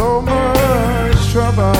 So much trouble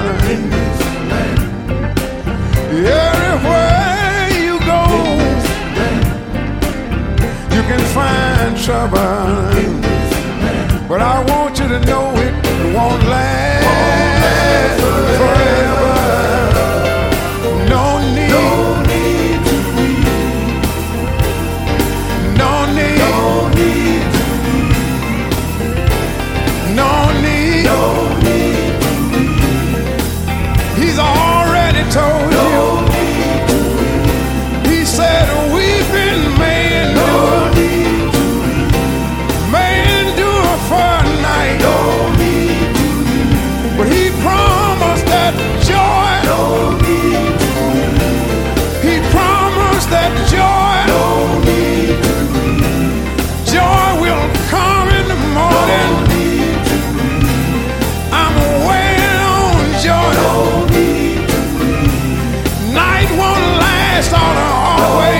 want you away.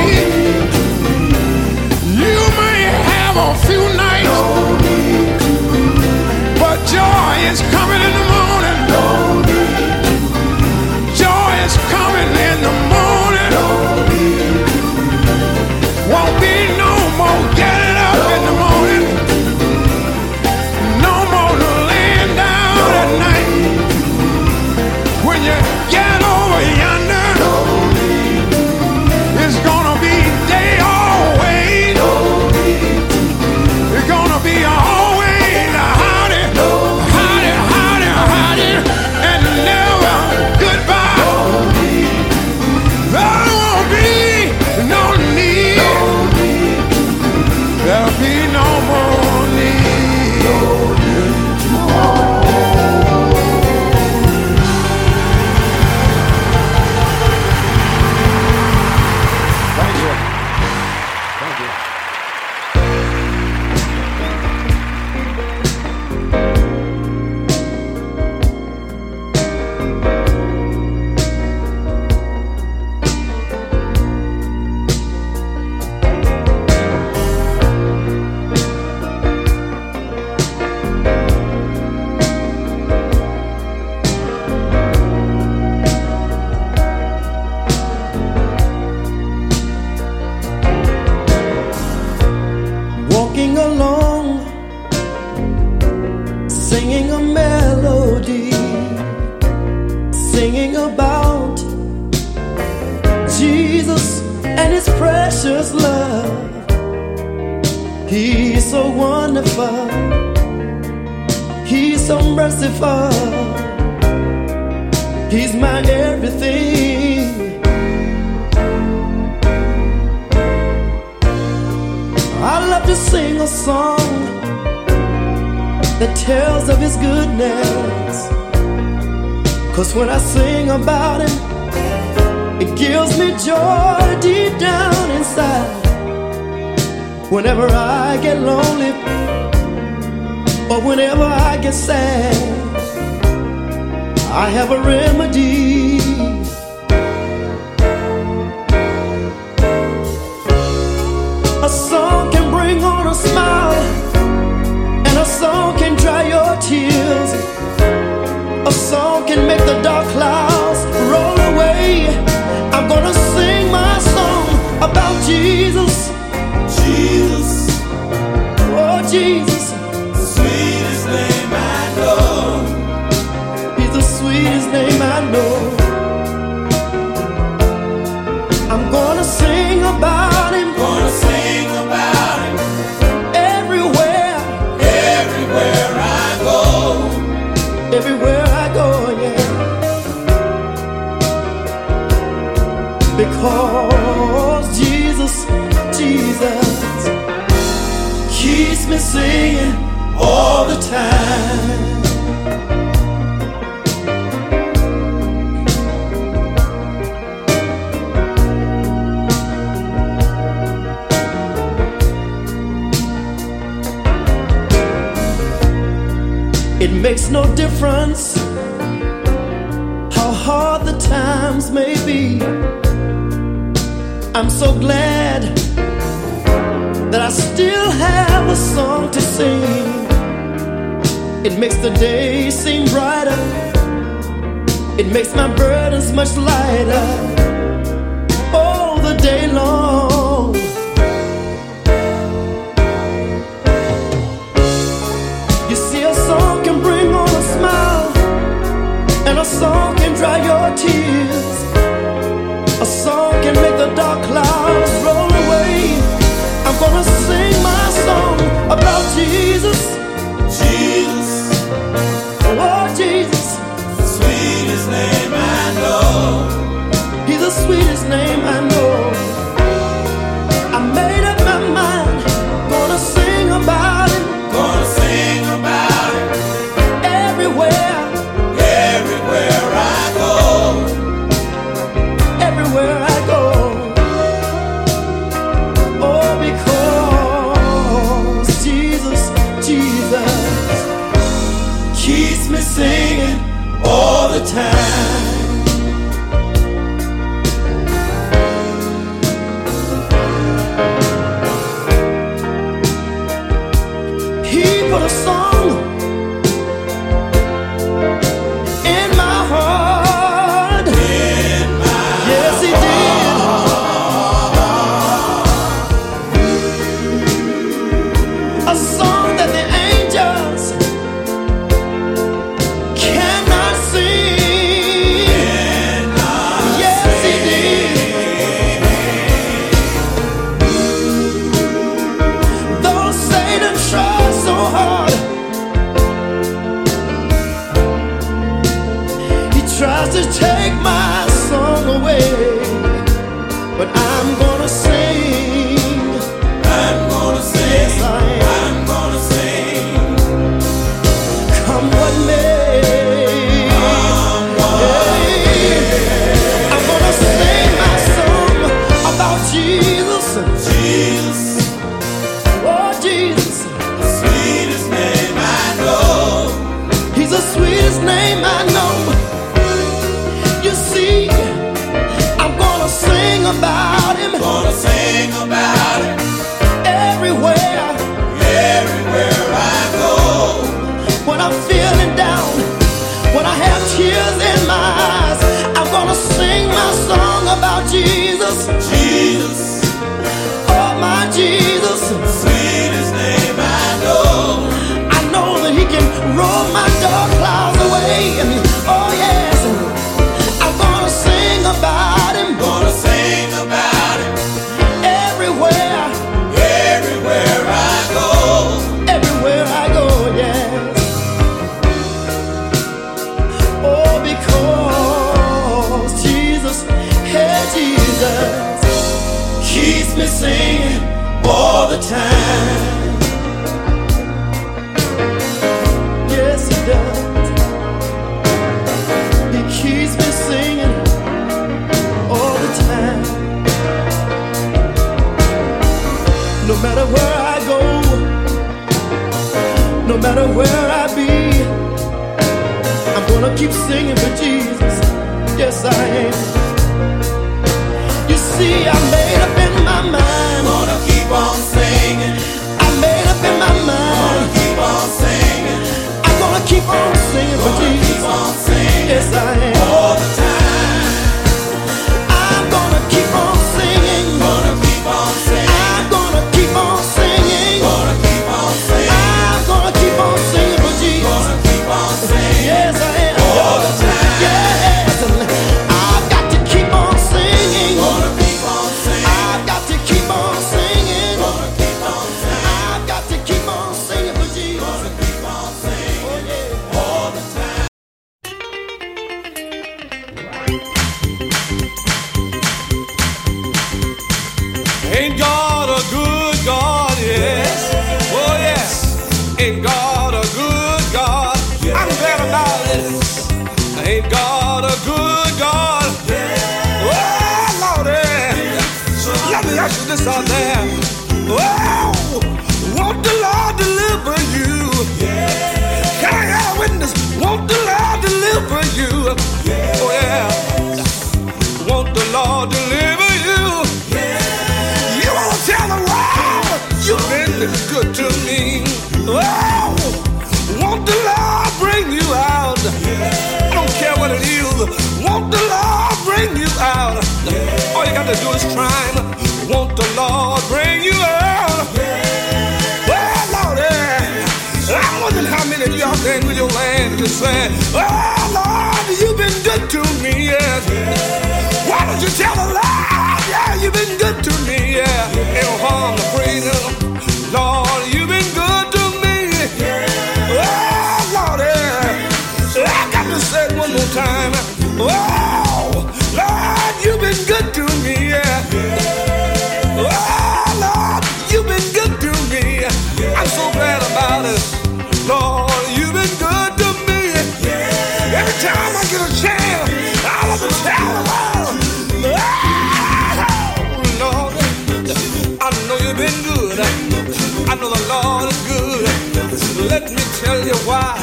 Why.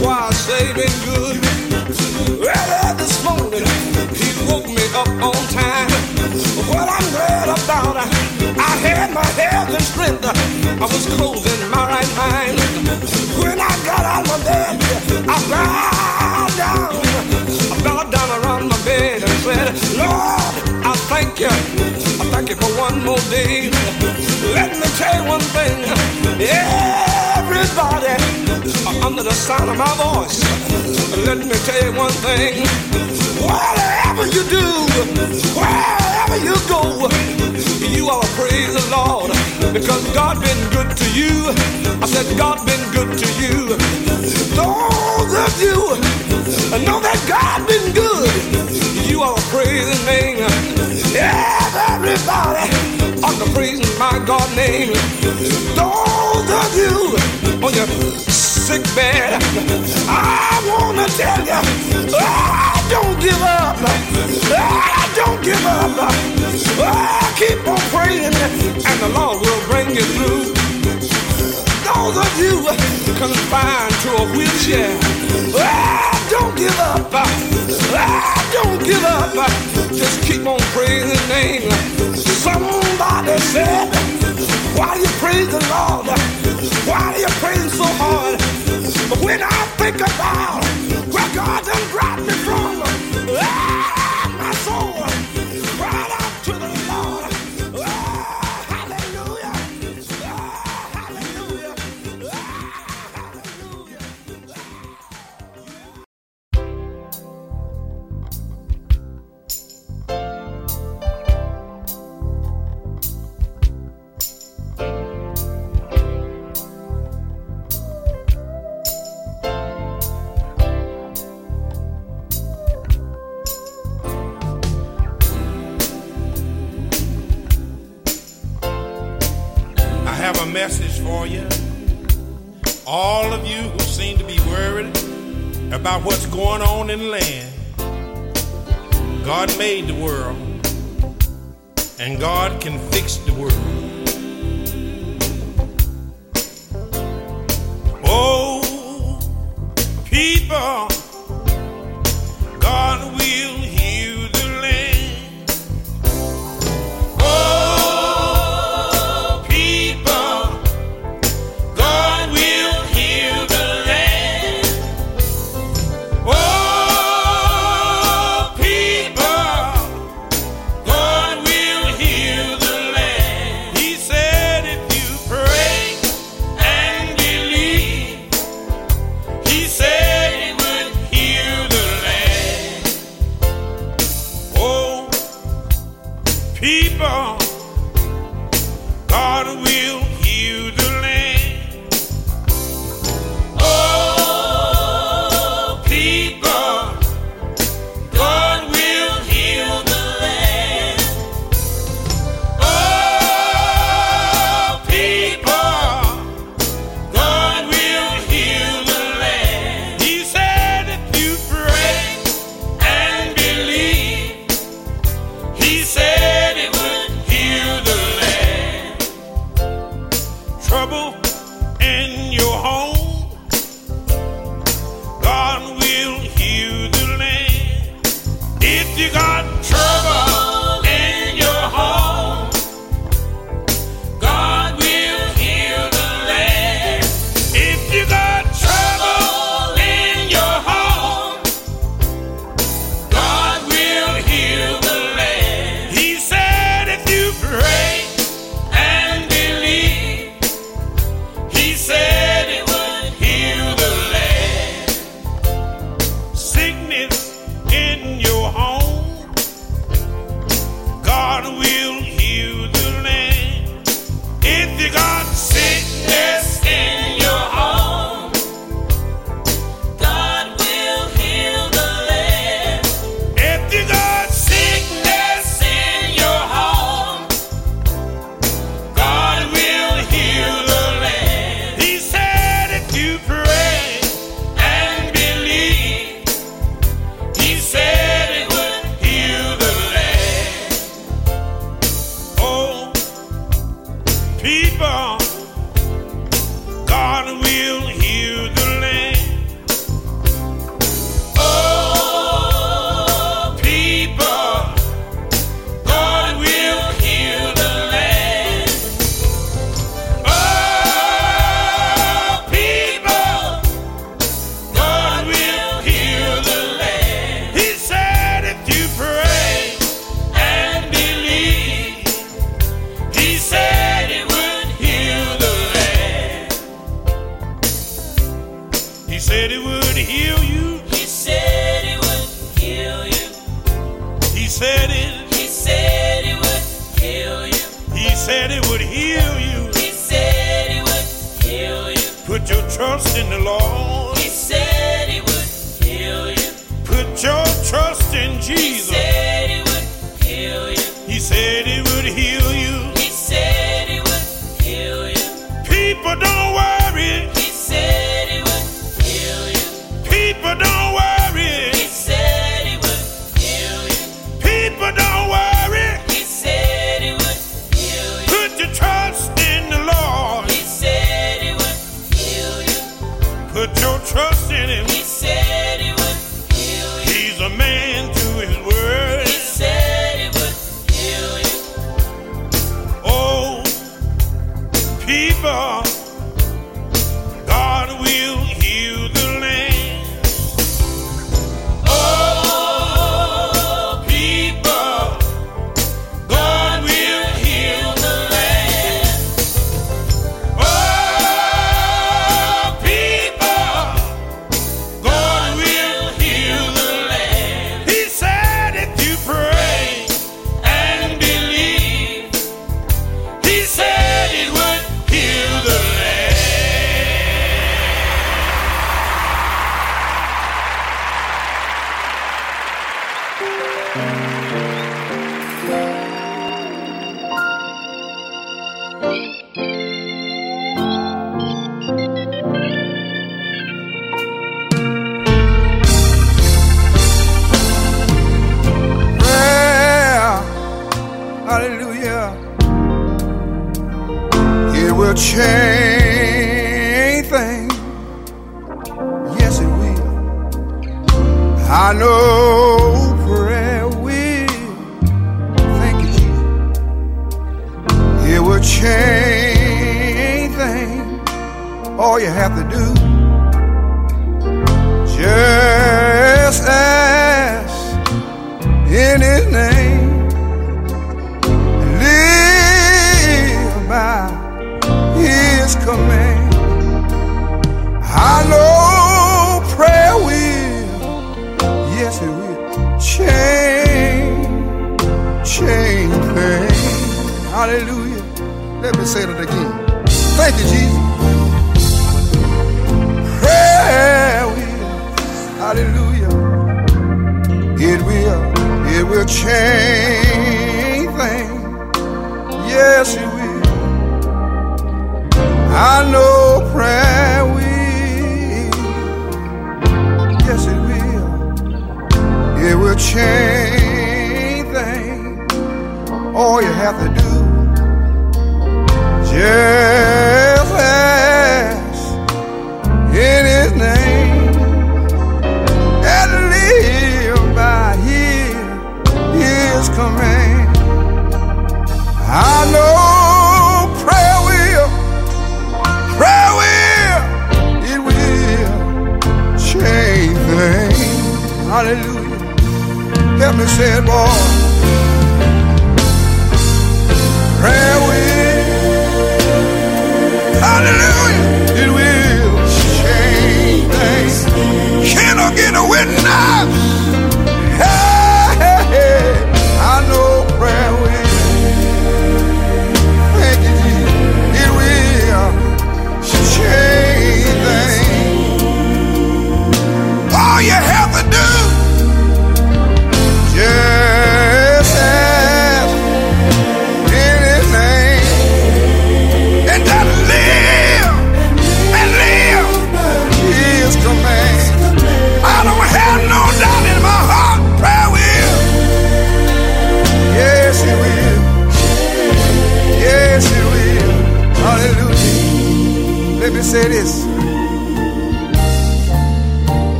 Why been good. Early this morning, he woke me up on time. What I'm glad about, I had my health and strength. I was closing my right mind. When I got out of bed, I bowed down. I bowed down around my bed and said, Lord, I thank you. I thank you for one more day. Let me tell you one thing. Everybody under the sound of my voice, let me tell you one thing. Whatever you do, wherever you go, you ought to praise the Lord because God been good to you. I said God been good to you. Those of you know that God been good. You ought to praise His name. Yeah, everybody ought to praise my God name. Those of you on your sick bed, I wanna tell you, ah, don't give up. Ah, don't give up. Ah, keep on praying, and the Lord will bring you through. Those of you confined to a wheelchair, ah, don't give up. Ah, don't give up. Just keep on praising His name. Somebody said, Why do you praise the Lord? Why are you praising so hard? But when I think about where God done brought me from, ah, my soul about what's going on in the land. God made the world, and God can fix the world. Oh, people. him and said, boy, prayer will, hallelujah, it will change things. Can I get a witness? seres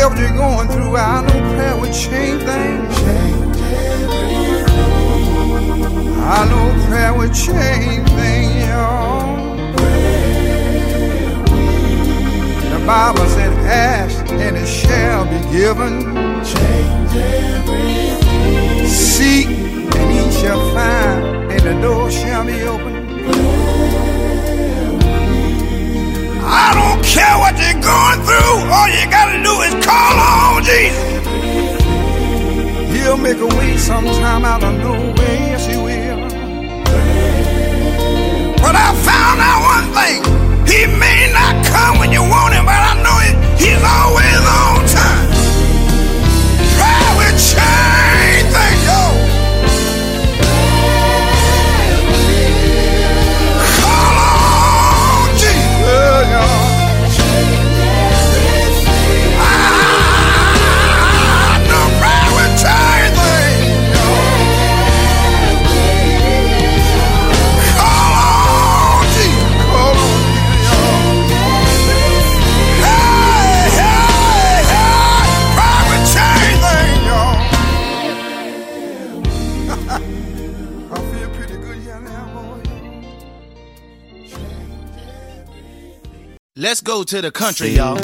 help you're going through. I know prayer would change things. Change everything. I know prayer would change things, y'all. The Bible said, ask and it shall be given. Change everything. Seek and ye shall find, and the door shall be open. I don't care what you're going through. All you gotta do is call on Jesus. He'll make a way sometime out of nowhere. Yes, he will. But I found out one thing. He may not come when you want him, but I know it. He's always on time. Go to the country, y'all.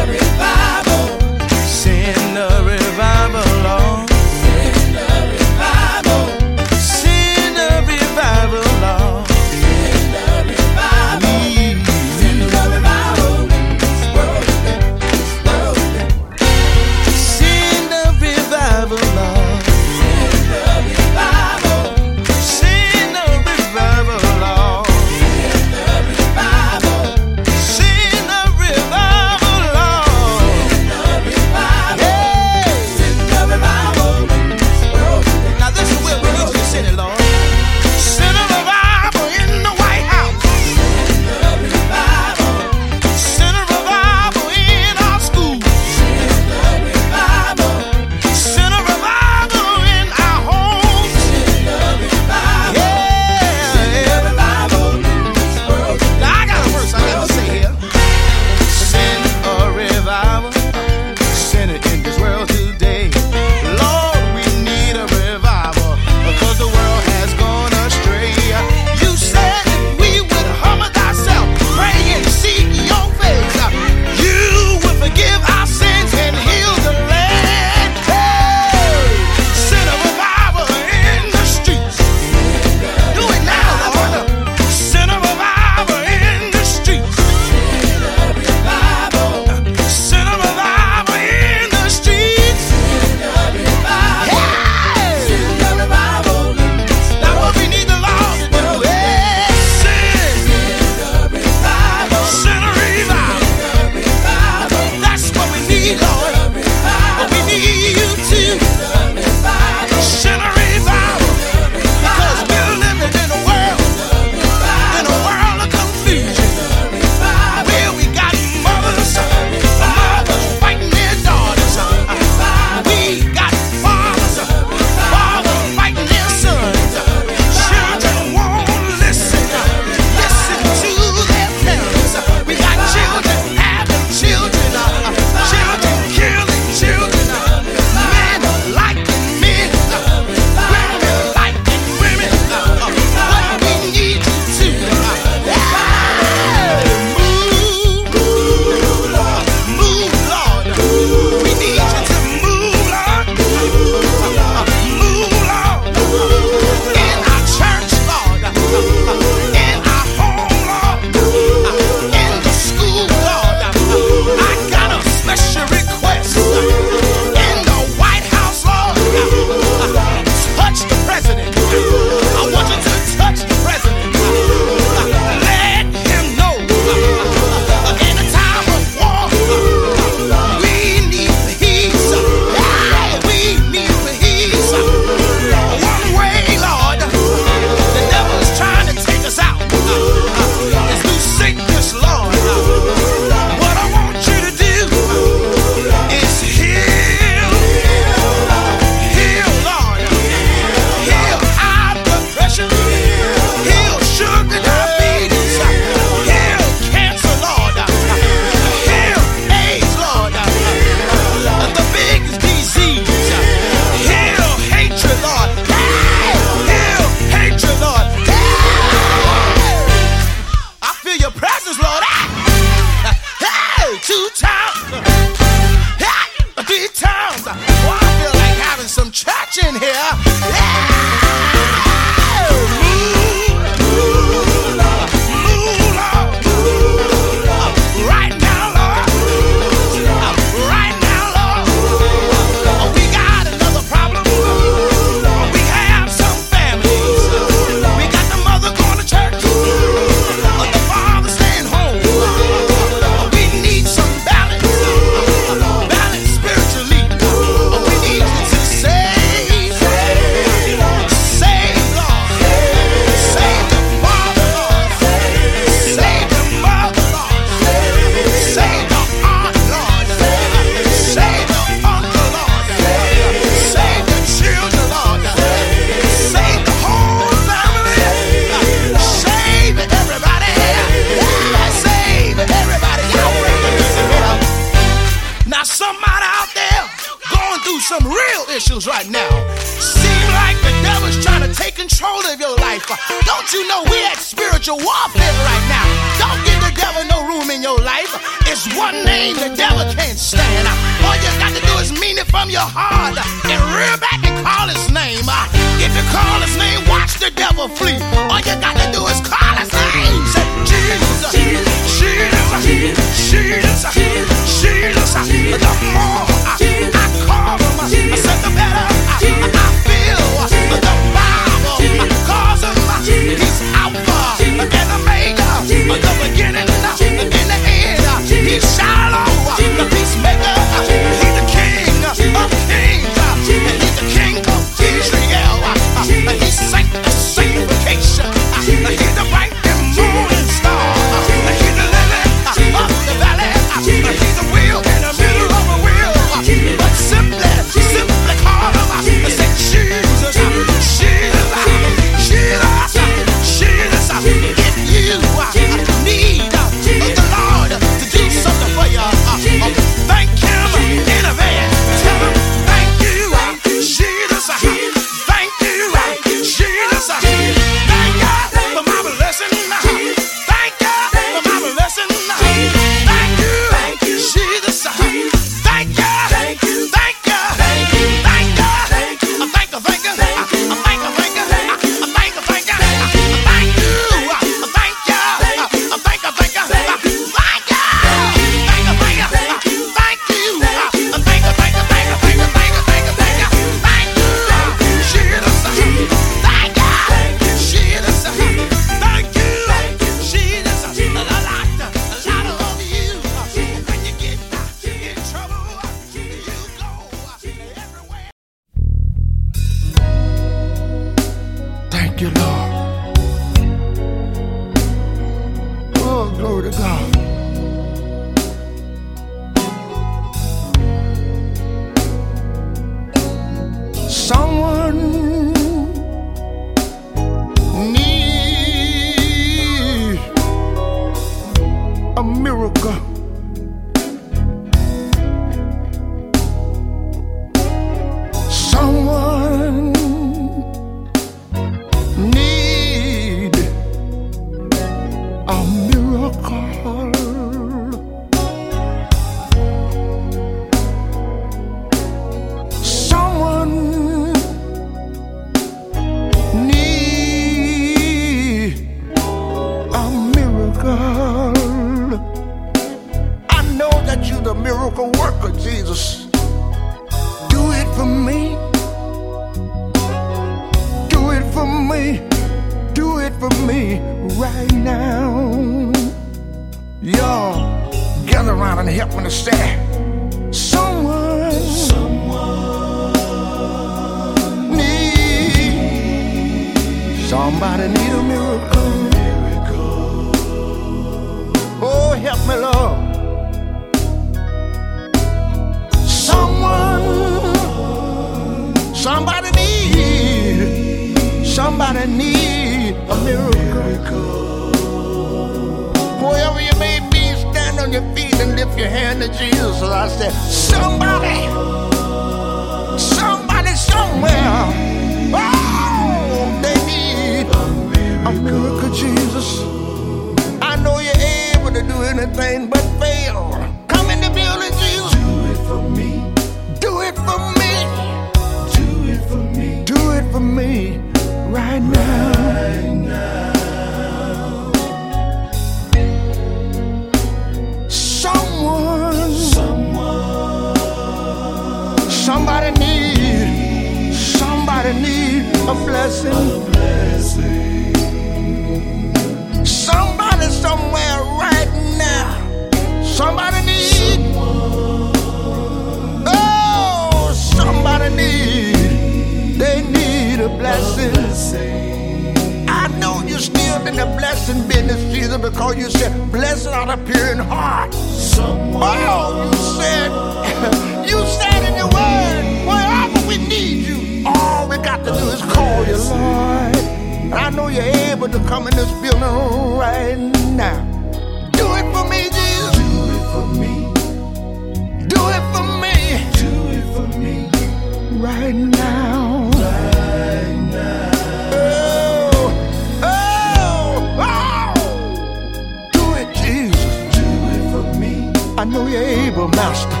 Master.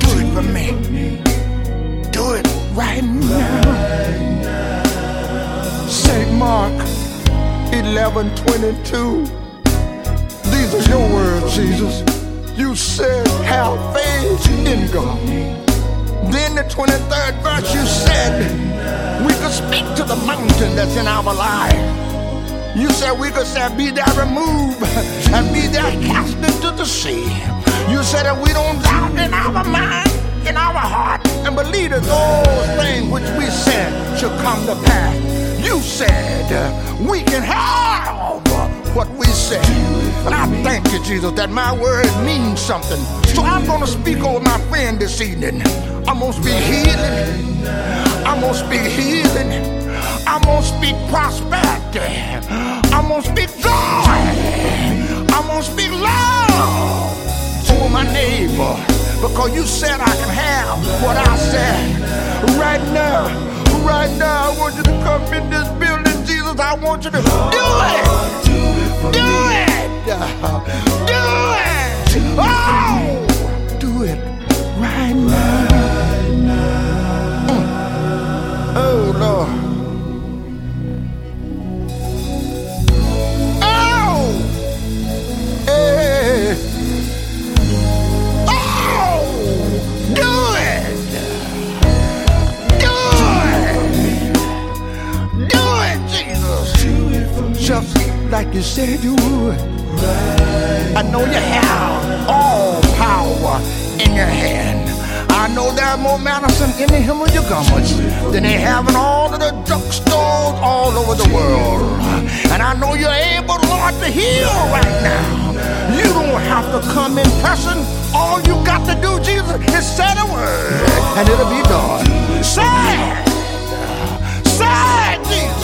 Do it for me. Do it right now. St. Mark 11 22. These are your words, Jesus. You said, have faith in God. Then the 23rd verse, you said, we could speak to the mountain that's in our life. You said we could say, be thou removed and be thou cast into the sea. You said that we don't doubt in our mind, in our heart, and believe that those things which we said should come to pass. You said uh, we can have what we say. And I thank you, Jesus, that my word means something. So I'm going to speak over my friend this evening. I'm going to speak healing. I'm going to speak healing. I'm to speak prosperity. I'm to speak joy. I'm to speak love over my neighbor. Because you said I can have what I said. Right now, right now, I want you to come in this building, Jesus. I want you to do it. Do it. Do it. Oh, do it right now. Like you said you would. I know you have all power in your hand. I know there are more medicine in the hem of your garments than they have in all of the drugstores all over the world. And I know you're able, Lord, to heal right now. You don't have to come in person. All you got to do, Jesus, is say the word, and it'll be done. Say. Say Jesus.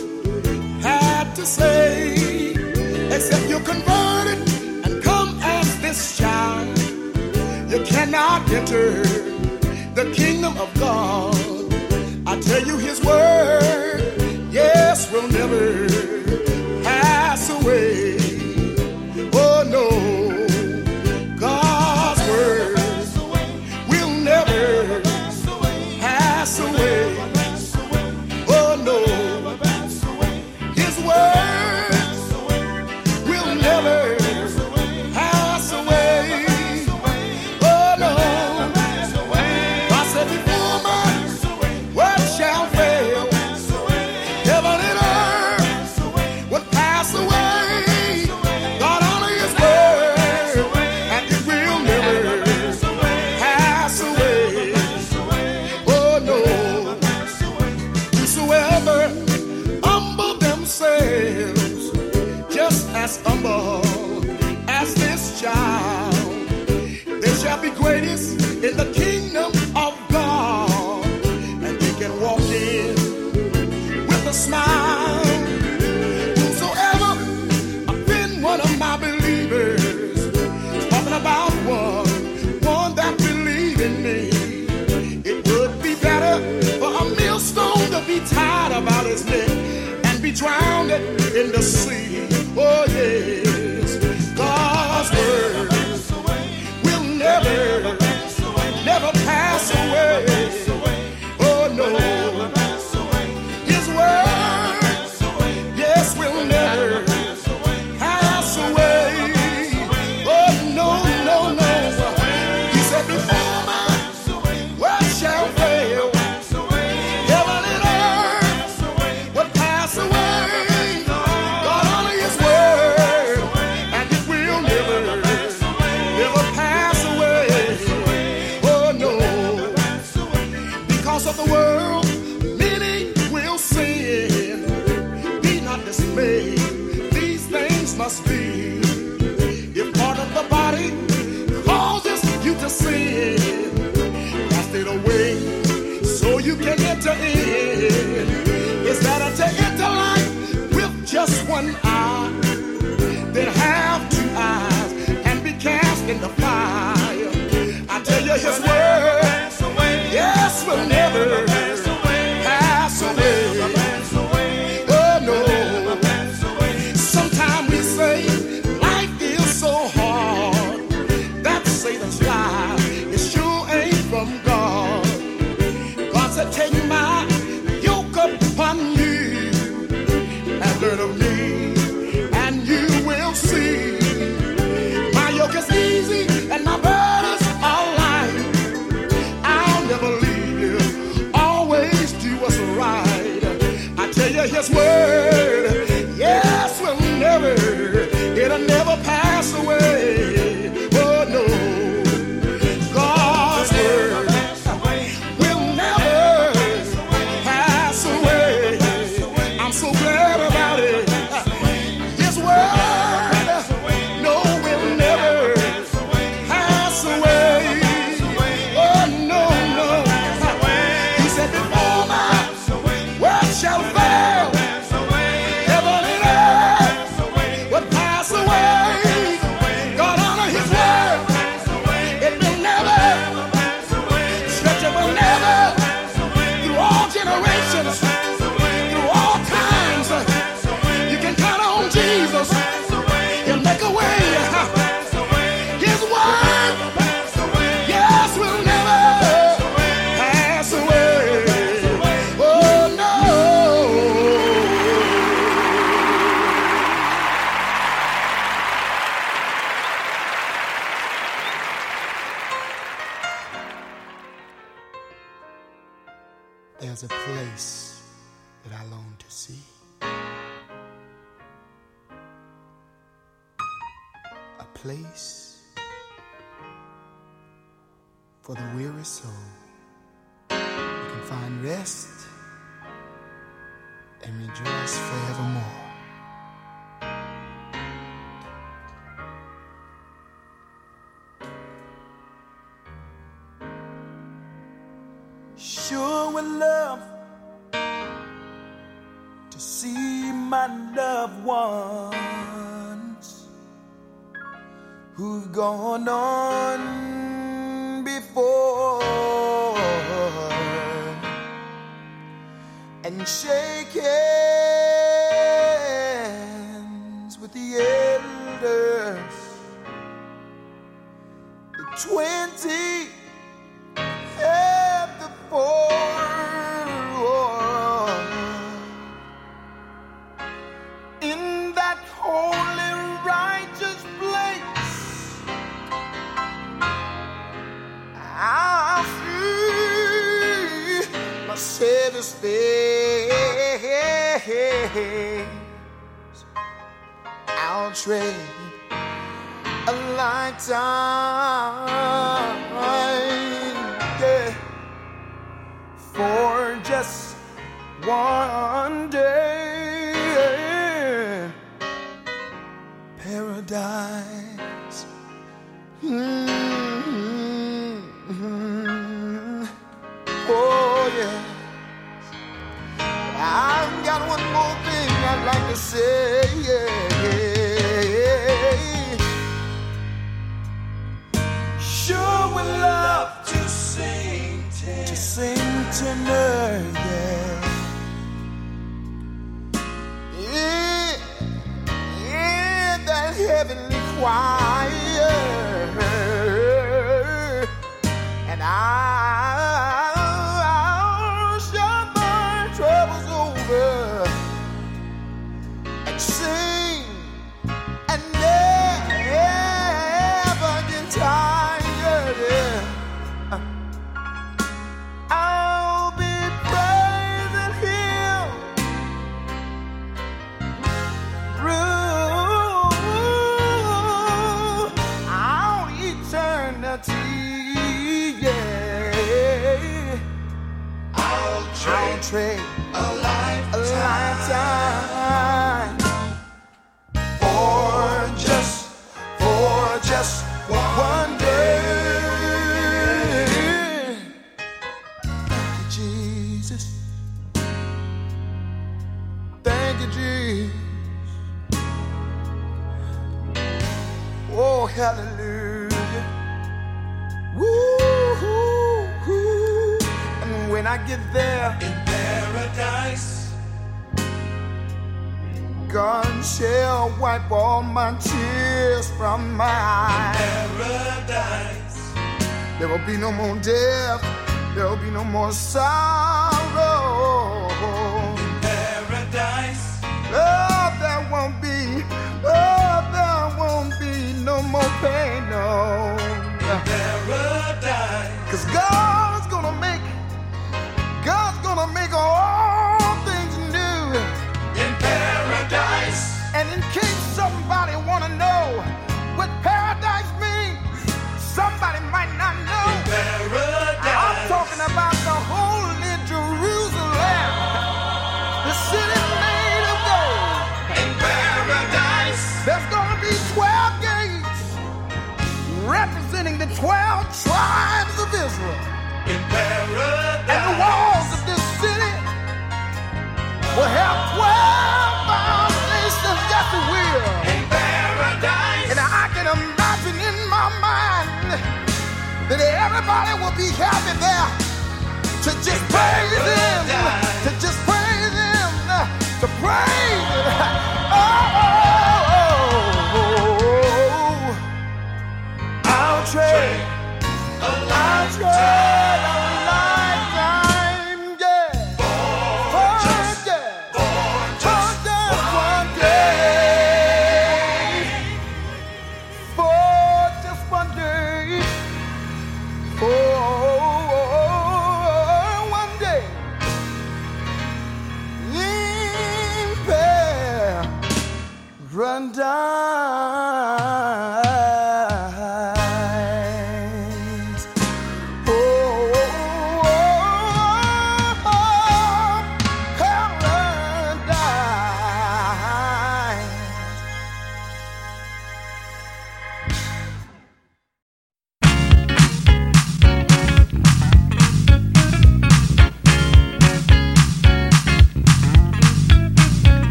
to say. Except you're converted and come as this child, you cannot enter the kingdom of God. I tell you his word, yes, will never pass away.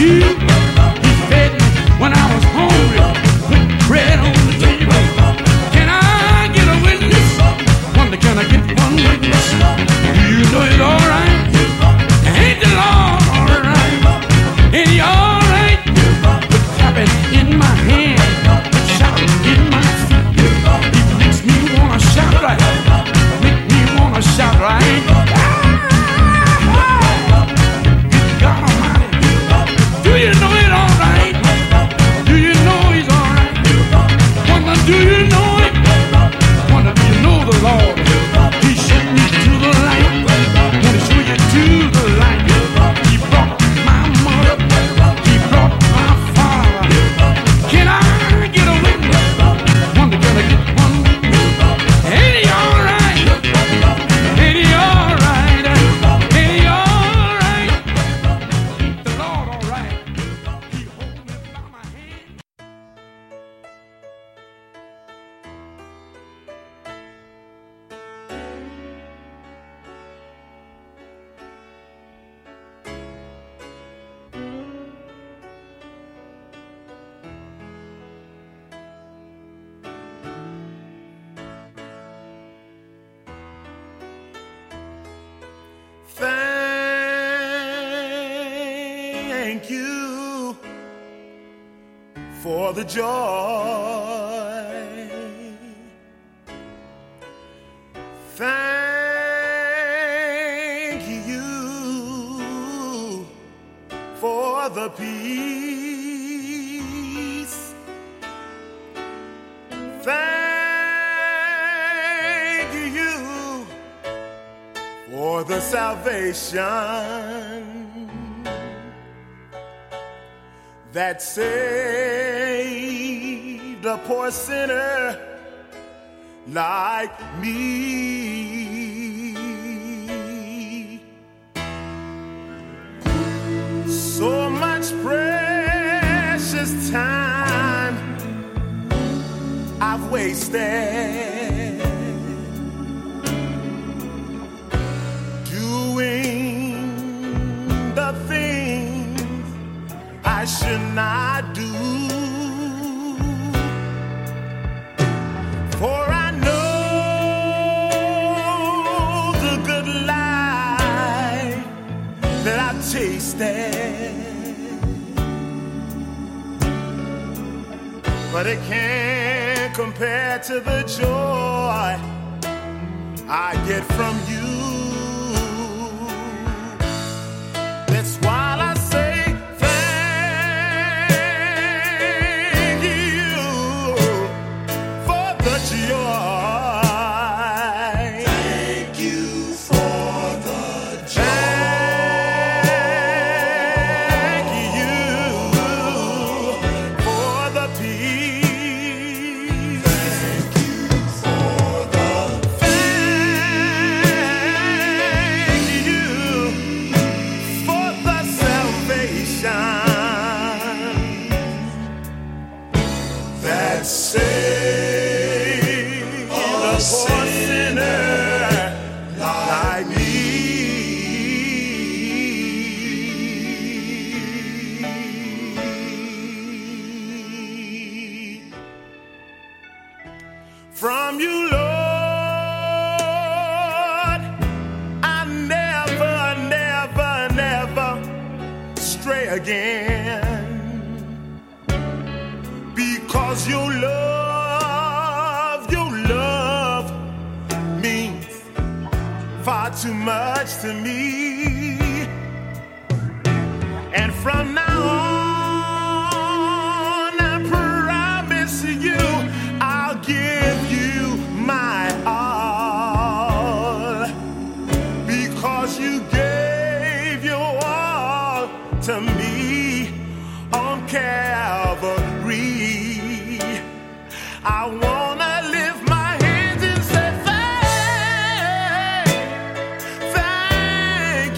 you saved a poor sinner like me.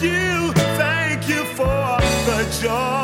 you, thank you for the joy.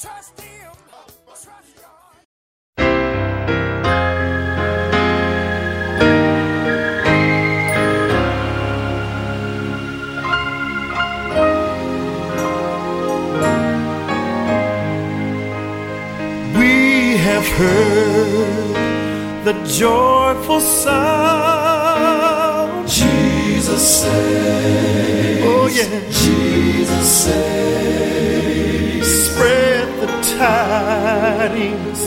Trust him. Trust God. have heard the joyful sound. Jesus saves. Oh yeah. Jesus tidings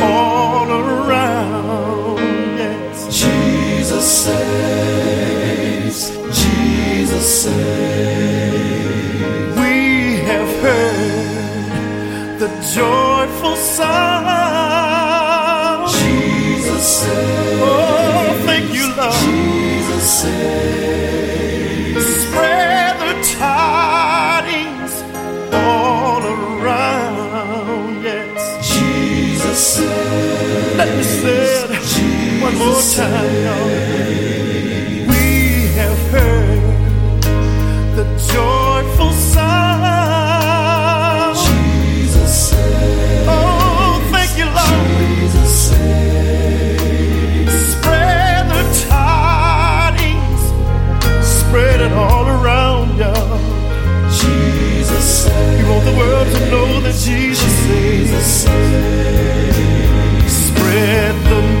all around. Yes. Jesus saves, Jesus saves. We have heard the joyful sound. Jesus saves. Oh, thank you, Lord. Jesus saves. Let me say it one more time. Now. We have heard the joyful sound. Jesus. Oh, thank you, Lord. Jesus. Spread the tidings. Spread it all around, y'all. Jesus said. You want the world to know that Jesus, Jesus saves. Spread the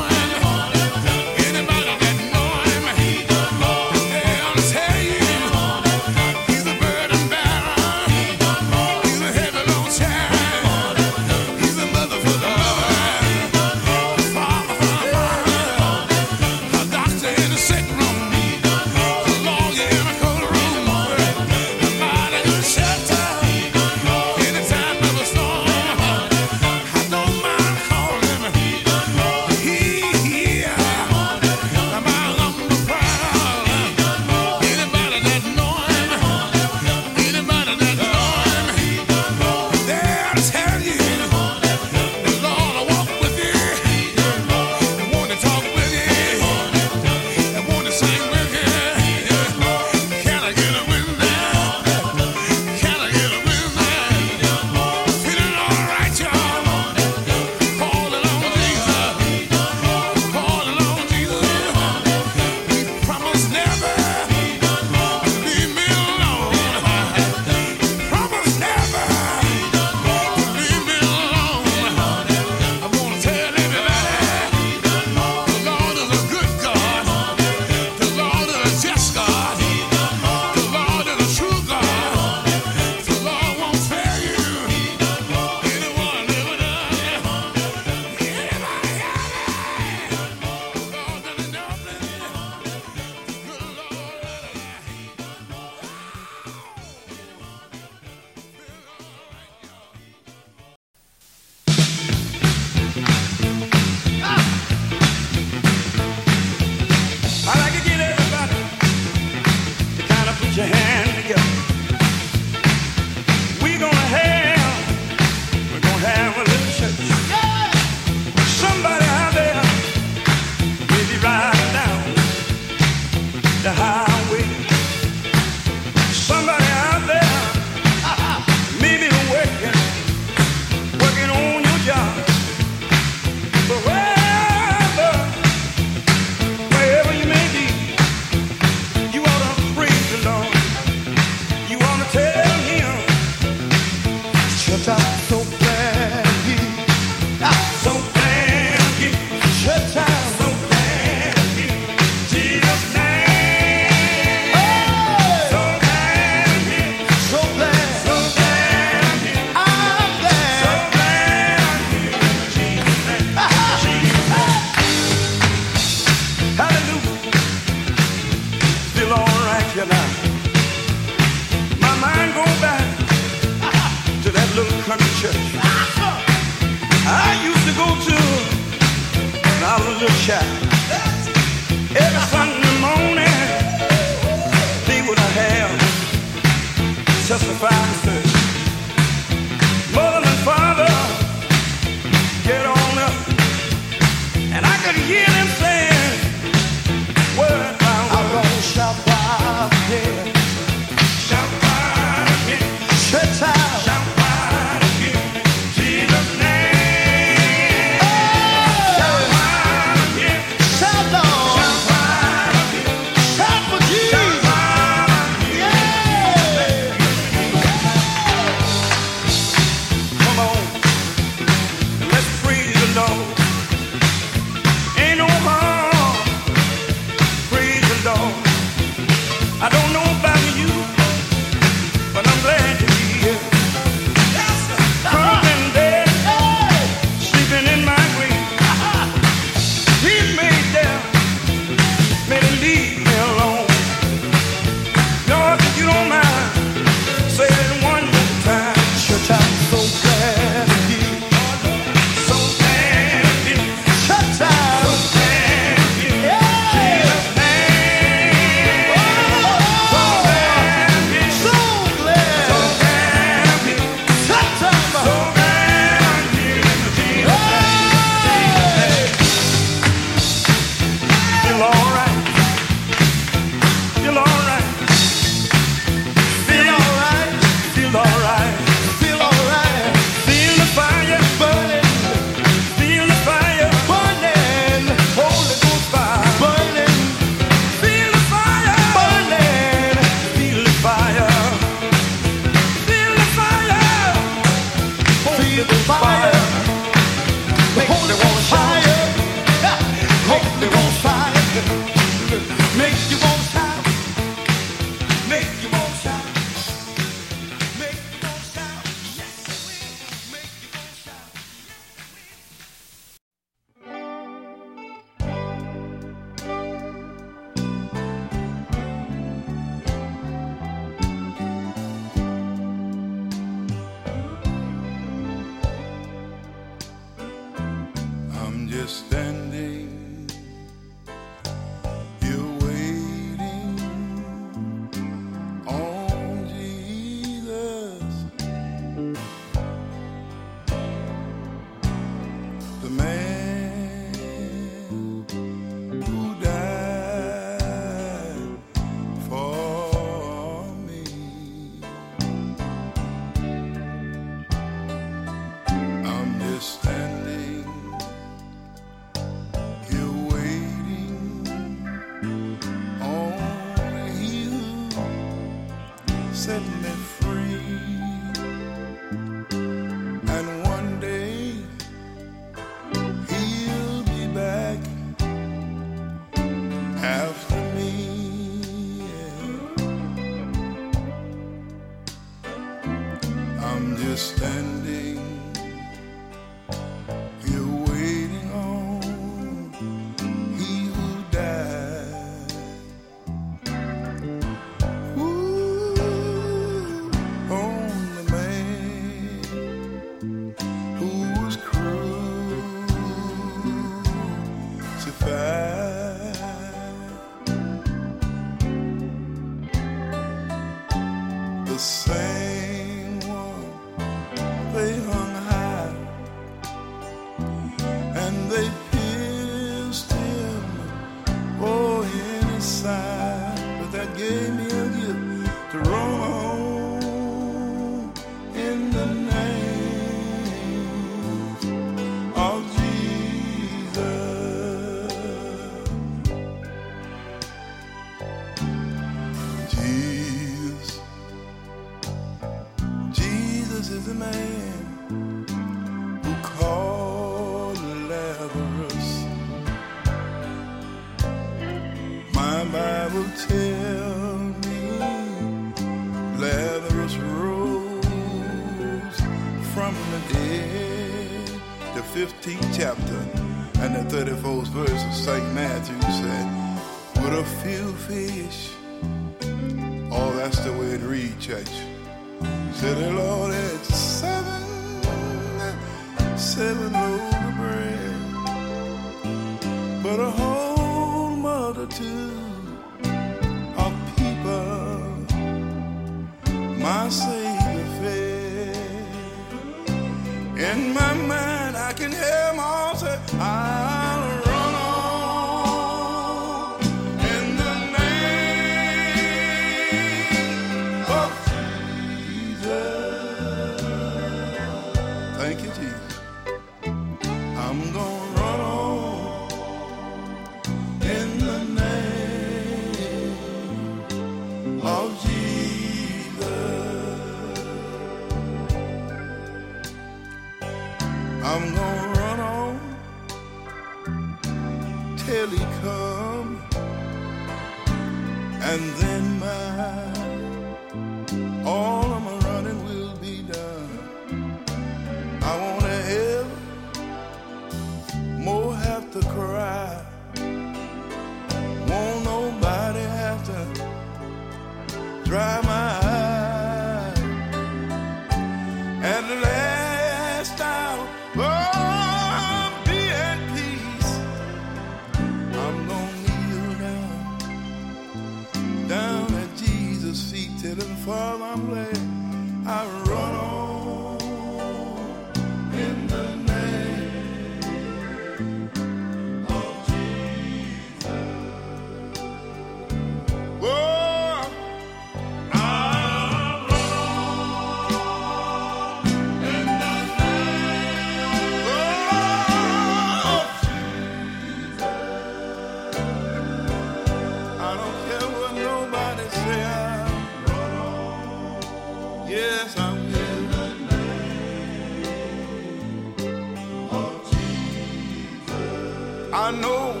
I know,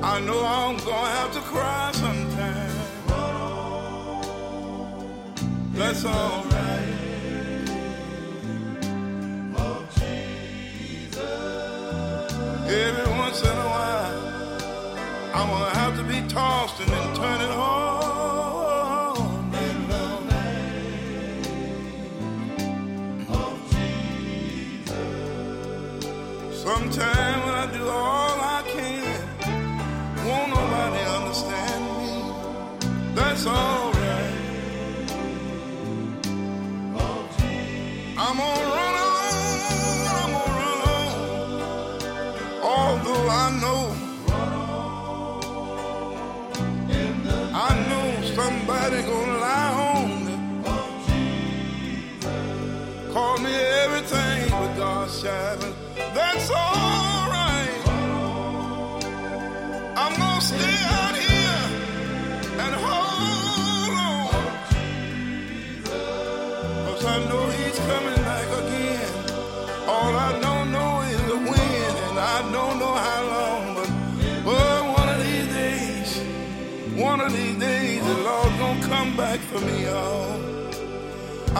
I know I'm gonna have to cry sometime. That's alright. Every once in a while, I'm gonna have to be tossed and then turning hard. time when I do all I can. Won't nobody understand me? That's alright. I'm gonna run on, I'm gonna run on. Although I know, I know somebody gonna lie on me. Call me everything but God's child. That's all.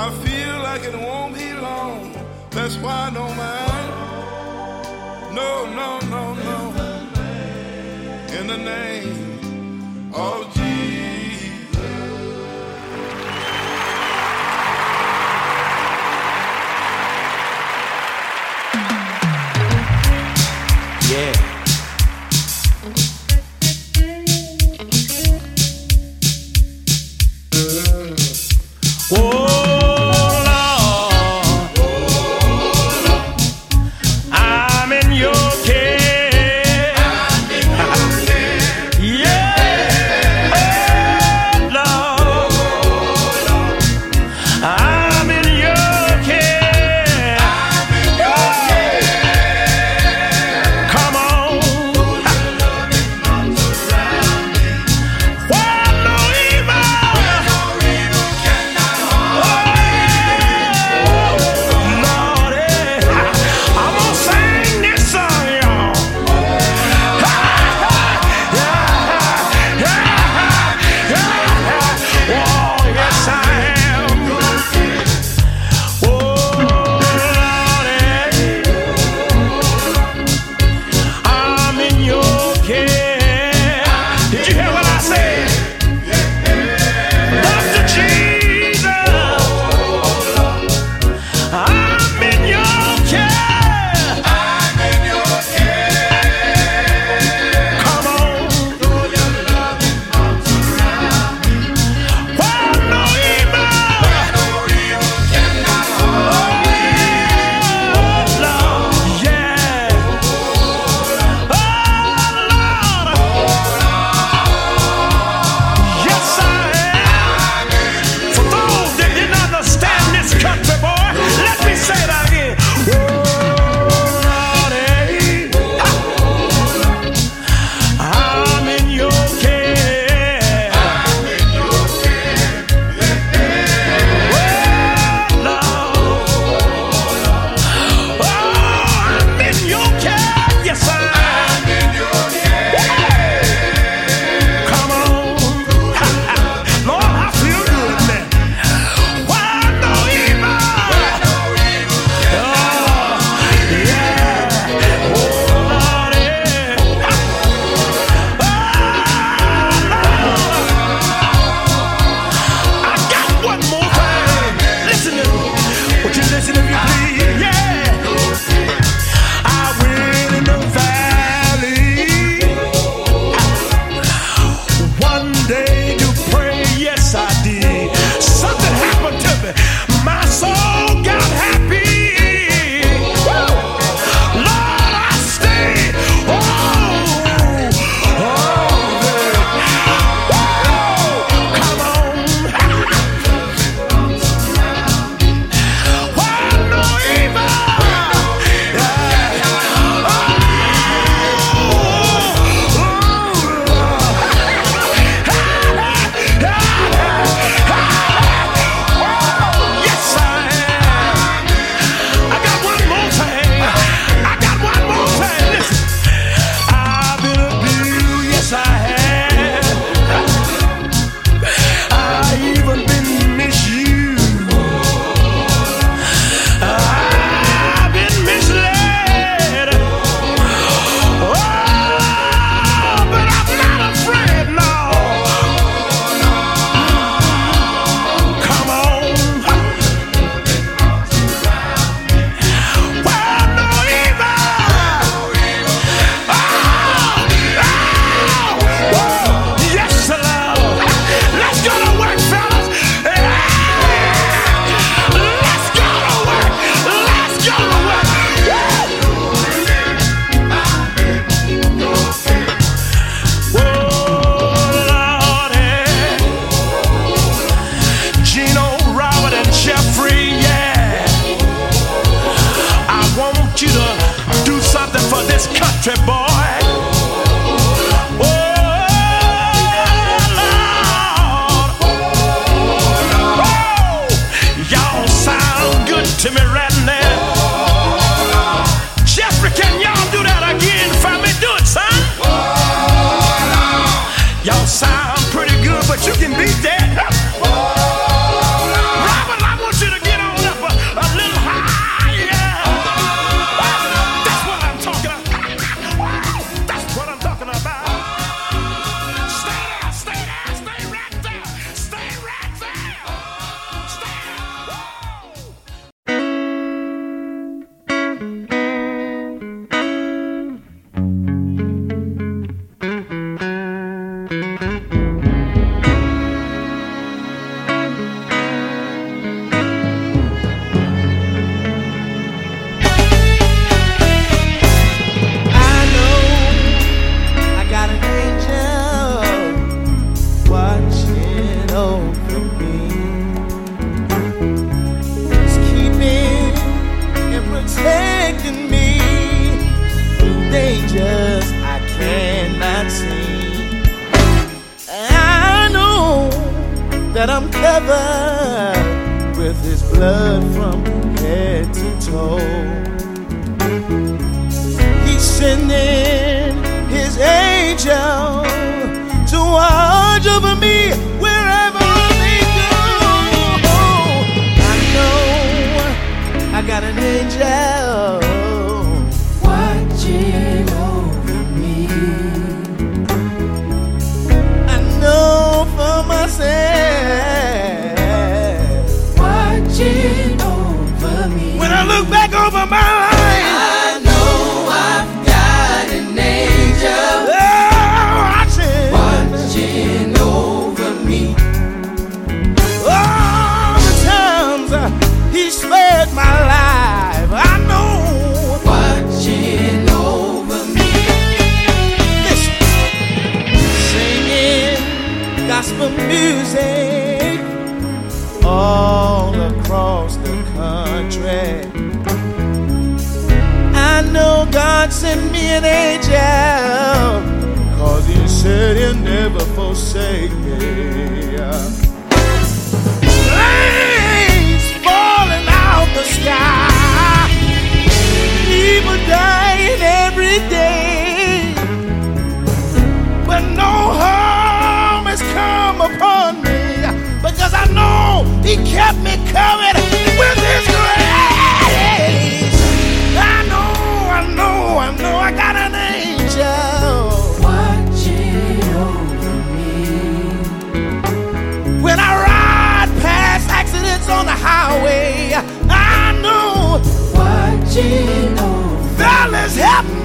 I feel like it won't be long. That's why I don't mind. No, no, no, no. In the name of Jesus. Yeah.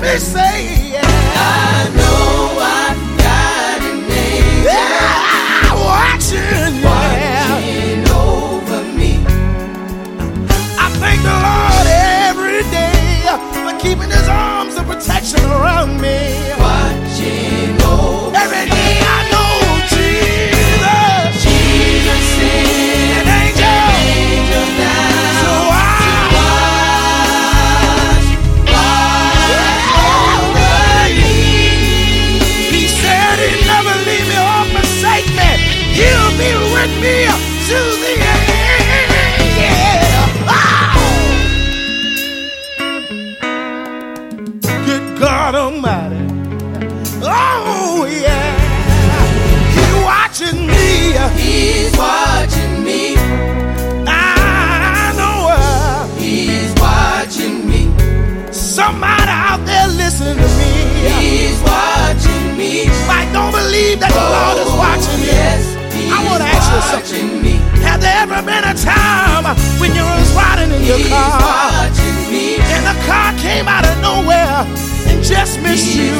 me say ever been a time when you was riding in your car and the car came out of nowhere and just missed you?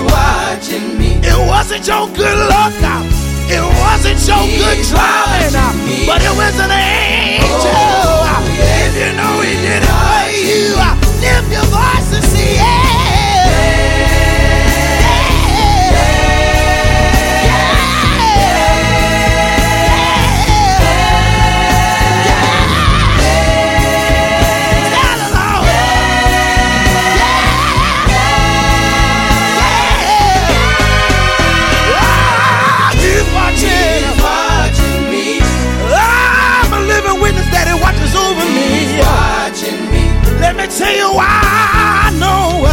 It wasn't your good luck, uh, it wasn't your good driving, uh, but it was an angel. Uh, if you know he did it for you. Lift your voice and see. Yeah. Tell you why I know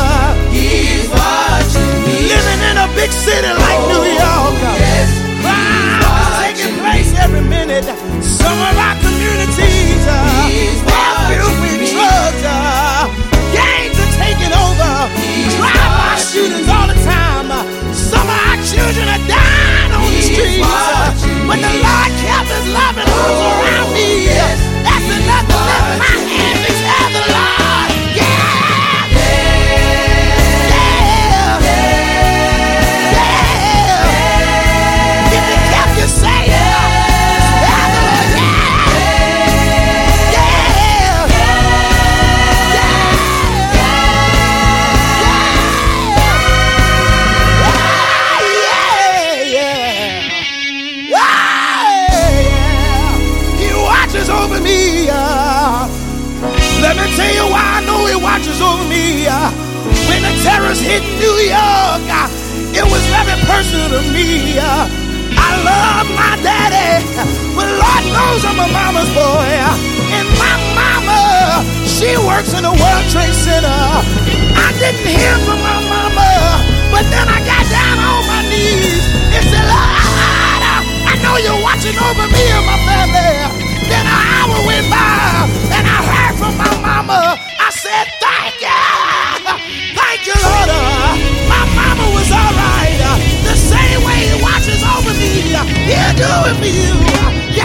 He's watching me. Living in a big city like oh, New York. Yes, ah, taking place every minute. Some of our communities are filled with drugs. Uh, gangs are taking over. Drive-by shootings all the time. Some of our children are dying on He's uh, the streets. But the Lord kept His loving arms oh, around me. Yes, That's enough to lift my. first hit New York, uh, it was very personal to me. Uh. I love my daddy, but Lord knows I'm a mama's boy. Uh. And my mama, she works in the World Trade Center. I didn't hear from my mama, but then I got down on my knees and said, Lord, I know you're watching over me and my family. Then an hour went by, and I heard from my mama. Lord. My mama was all right. The same way He watches over me, He'll do it for you.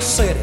said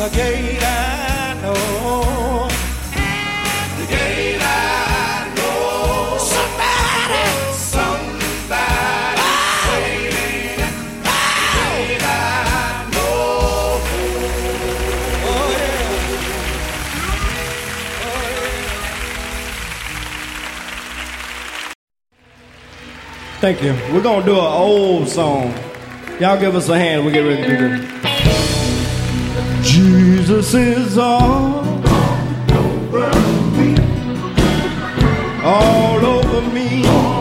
the gate I know. The gate I know. Somebody, somebody oh. waiting. at The gate I know. Oh yeah. Oh yeah. Thank you. We're gonna do an old song. Y'all give us a hand. We get ready to do this. Jesus is all all over me. All over me.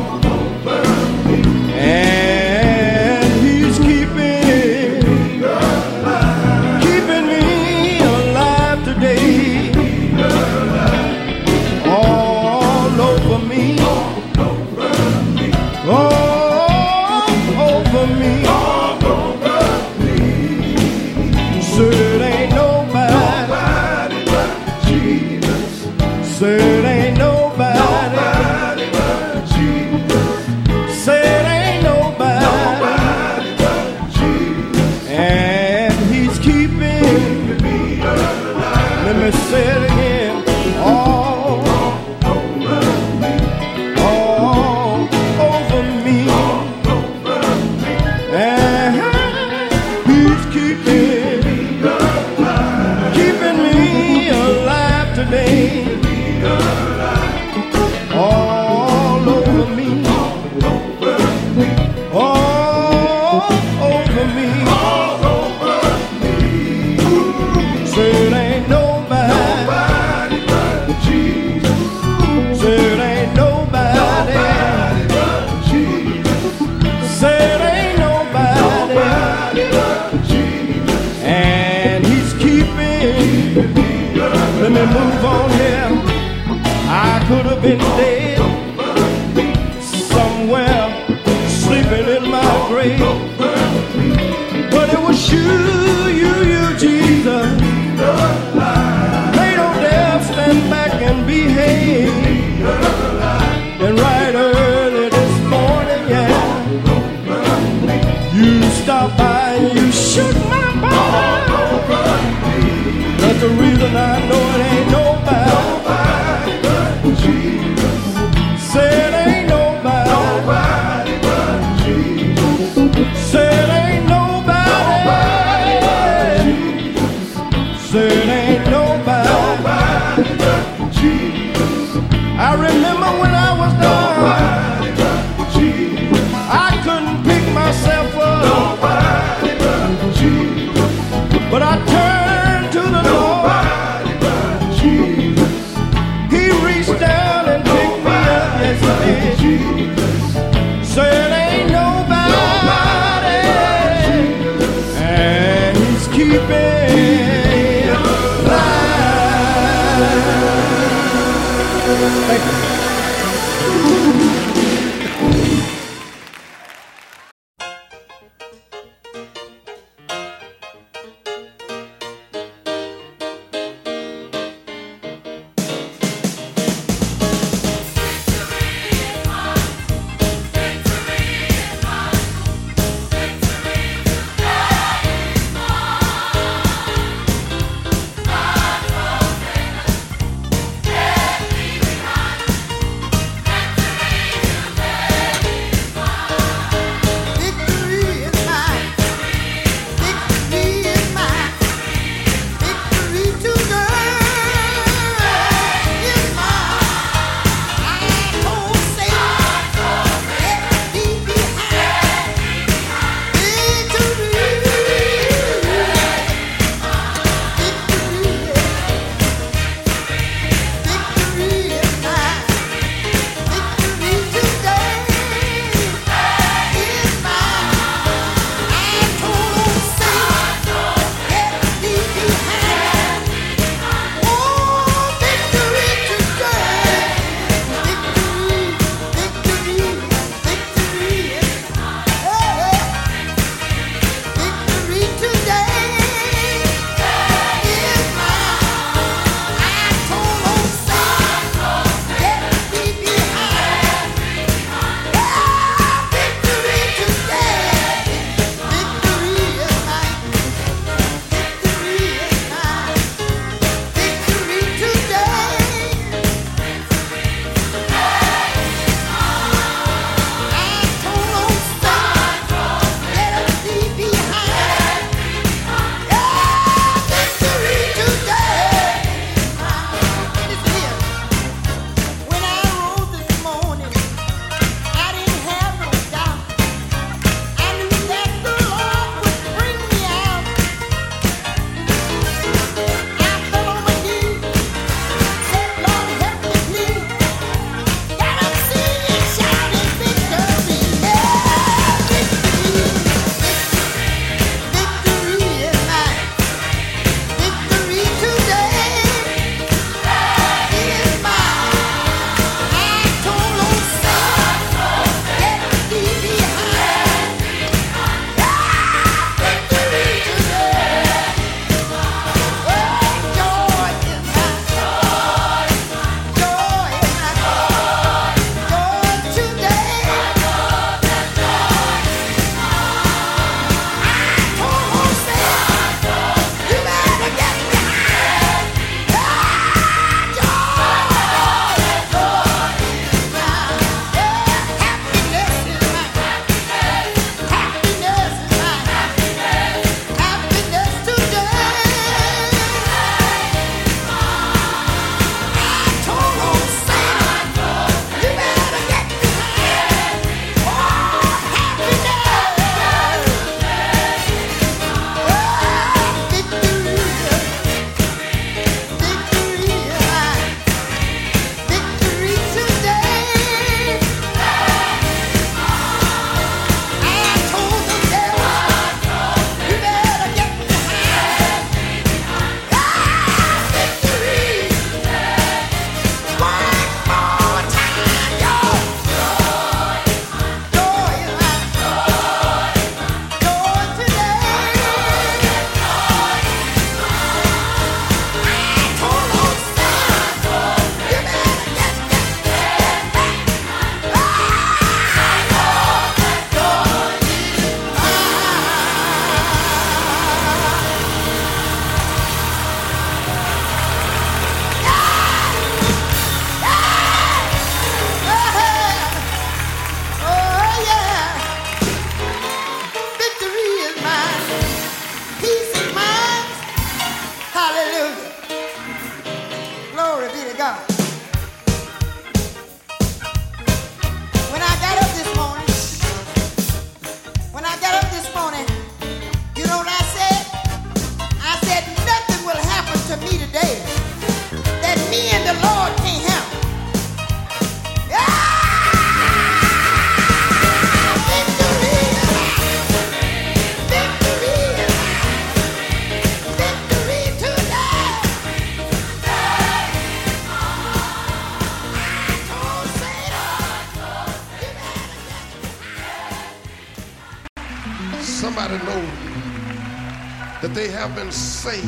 have been saved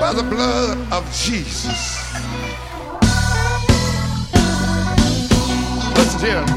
by the blood of Jesus. Listen here.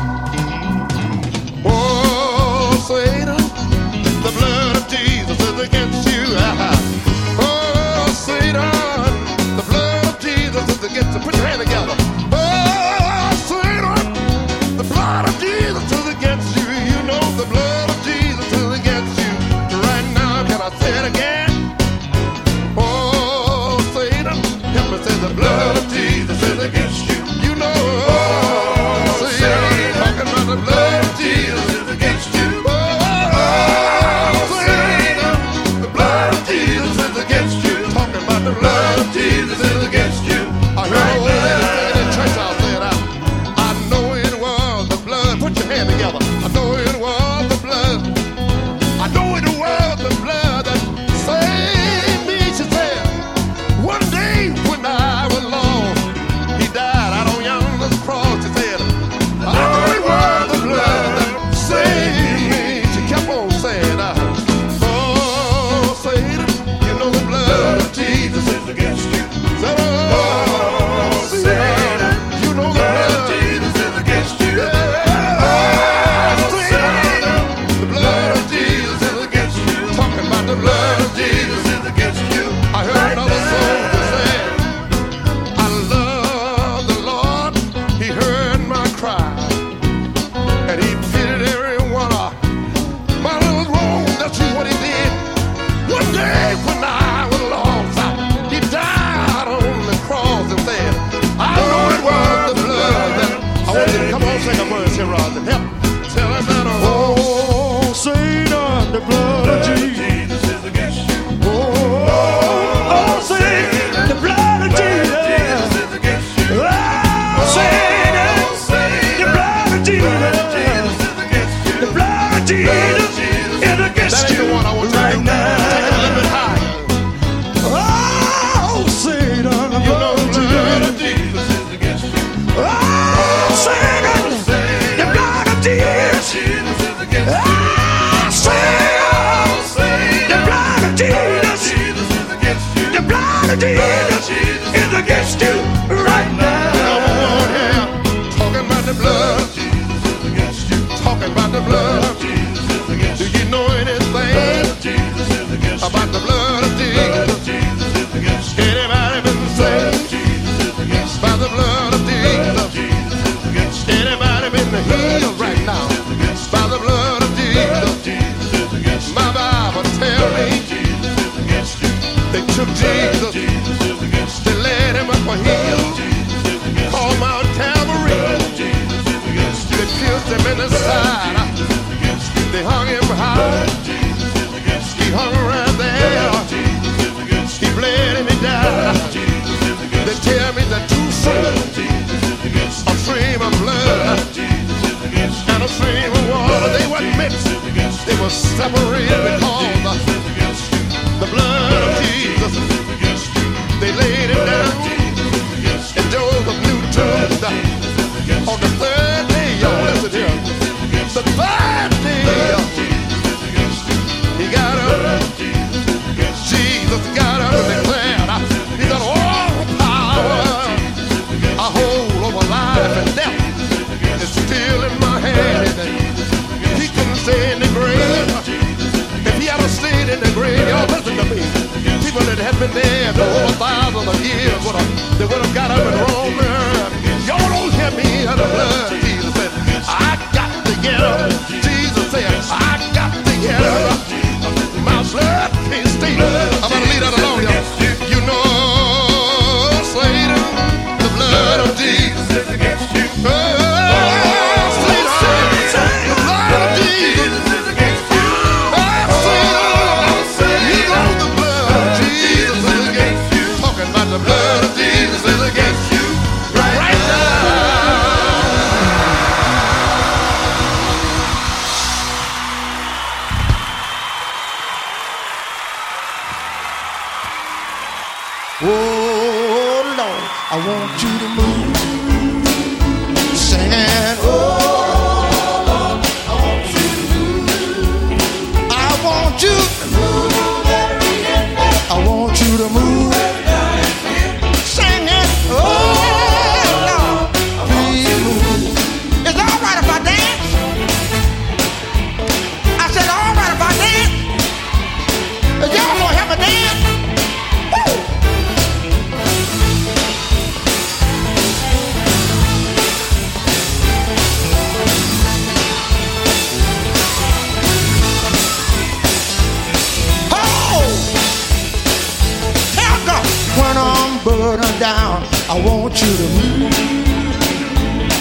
I want you to move.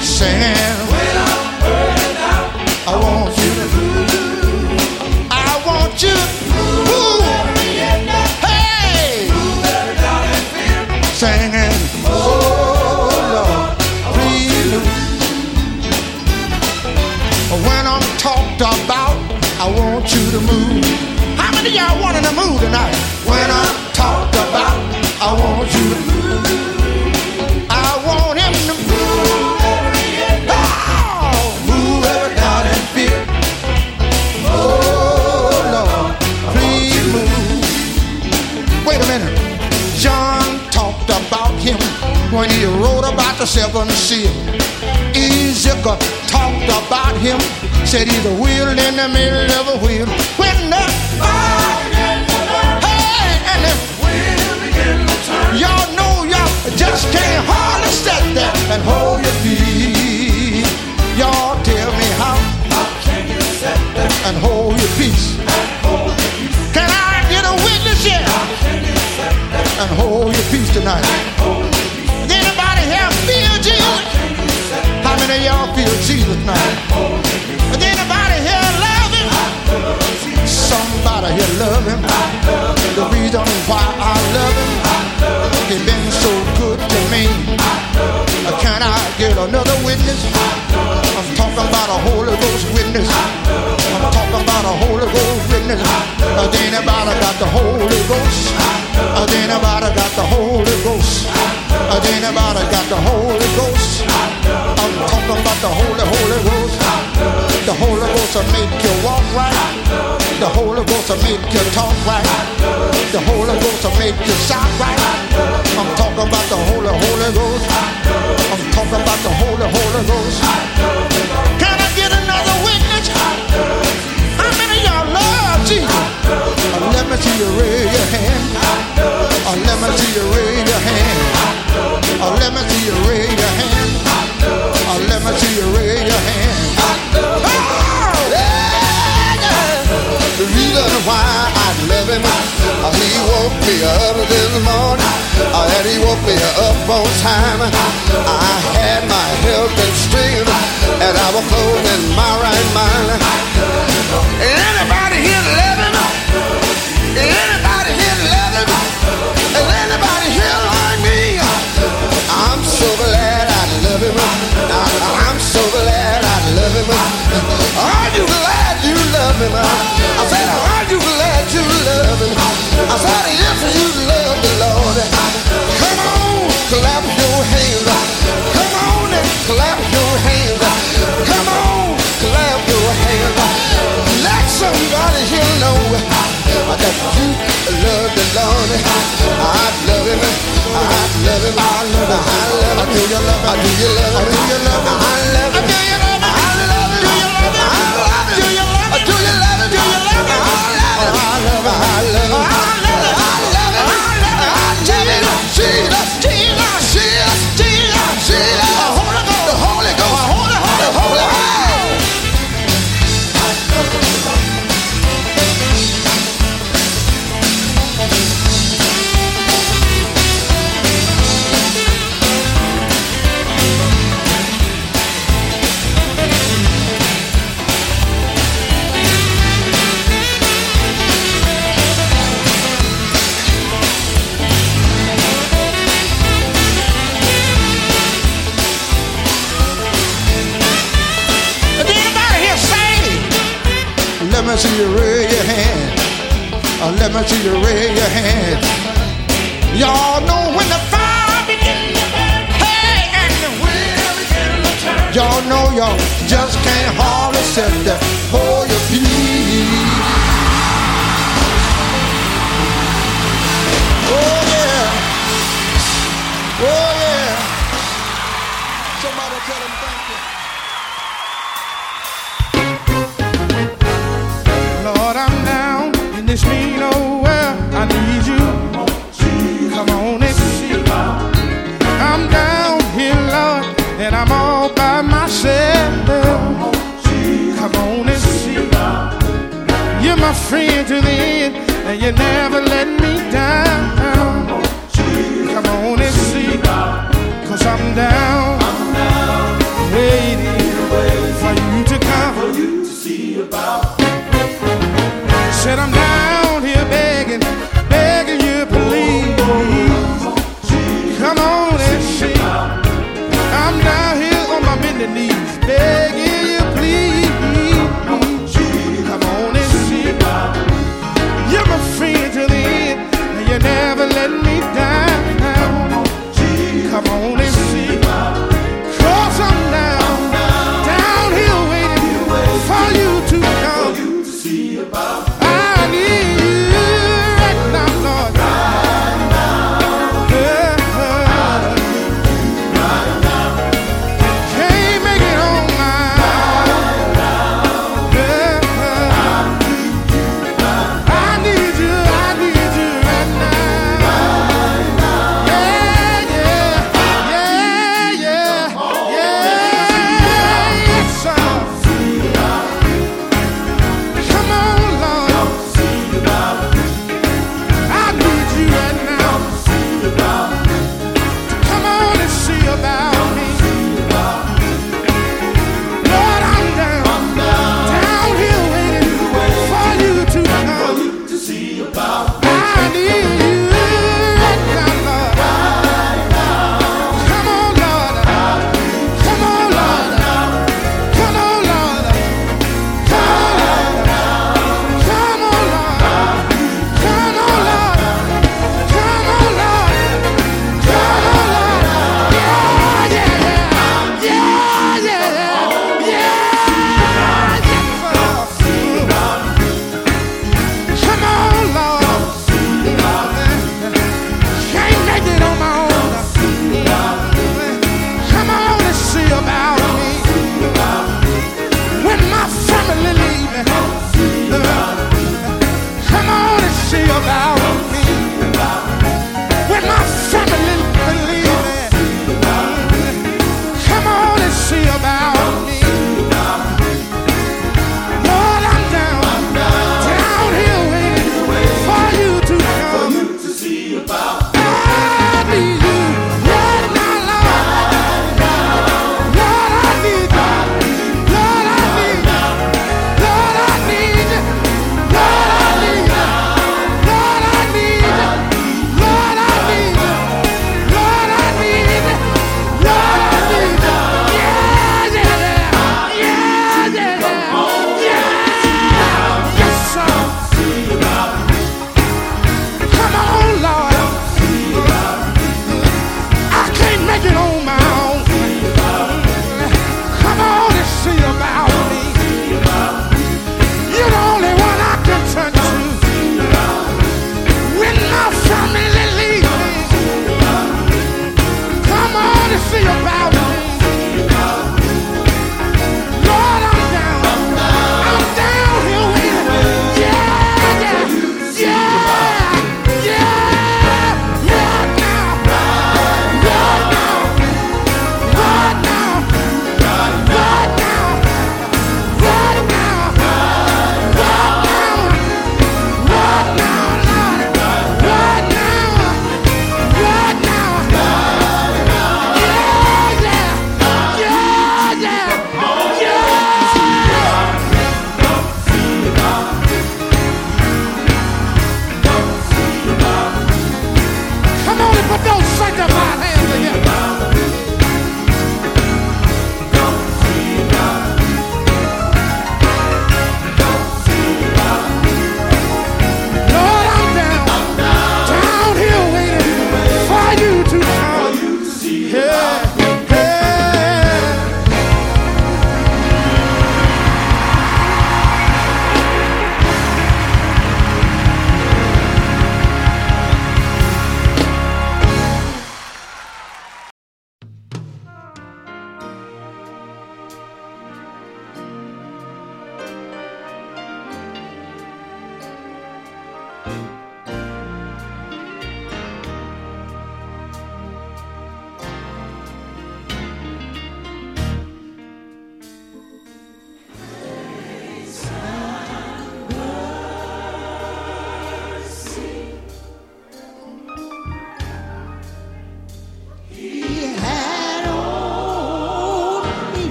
Singing. When I'm burning out, I want you to move. I want you to move. Hey. Singing. Oh Lord, please move. When I'm talked about, I want you to move. How many y'all wanting to move tonight? When I'm talked about, I want you to move. The seven seals. Ezekiel talked about him, said he's a wheel in the middle of a wheel. When the hey, and the wheel begin to turn, y'all know y'all just can't hardly sit there and hold your feet. Y'all tell me how how can you step there and hold your peace. Can I get a witness here? And hold your peace tonight. Jesus tonight? Does anybody here love him? Somebody here love him. The reason why I love him, he's been so good to me. Can I get another witness? I'm talking about a Holy Ghost witness. I'm talking about a Holy Ghost witness. Does anybody got the Holy Ghost? Does anybody got the Holy Ghost? Does anybody got the Holy Ghost? I'm talking about the Holy, Holy Ghost. The Holy Ghost will make you walk right. The Holy Ghost will make you talk right. The Holy Ghost will make you shout right. I'm talking about the Holy, Holy Ghost. I'm talking about the Holy, Holy Ghost. Can I get another witness? How many y'all love Jesus? Let me see you raise your hand. Let me see you raise your hand. Let me see you raise your hand. Let see you raise your hand. Oh, yeah. The reason why I love him, he woke me up this morning, and he woke me up on time. I had my health and strength, and I was in my right mind. Anybody him. Are you glad you love him? I said, Are you glad you love him? I said, If you love the Lord, come on, clap your hands. Come on and clap your hands. Come on, clap your hands. Let somebody here know that you love the Lord. I love him. I love him. I love him. I love him. Do you love him? Do you love him? Do you love him? I love him. Do you love him? See you raise your hand. Uh, let me see you raise your hand. Y'all know when the fire begin to burn. Hey, and the wind begin to turn. Y'all know y'all just can't hardly sit there. Hold your peace. Oh yeah. Oh yeah. Somebody tell them friend to the end, and you never let me down. Come on Come on and see, cause I'm down, waiting for you to come. Said I'm down.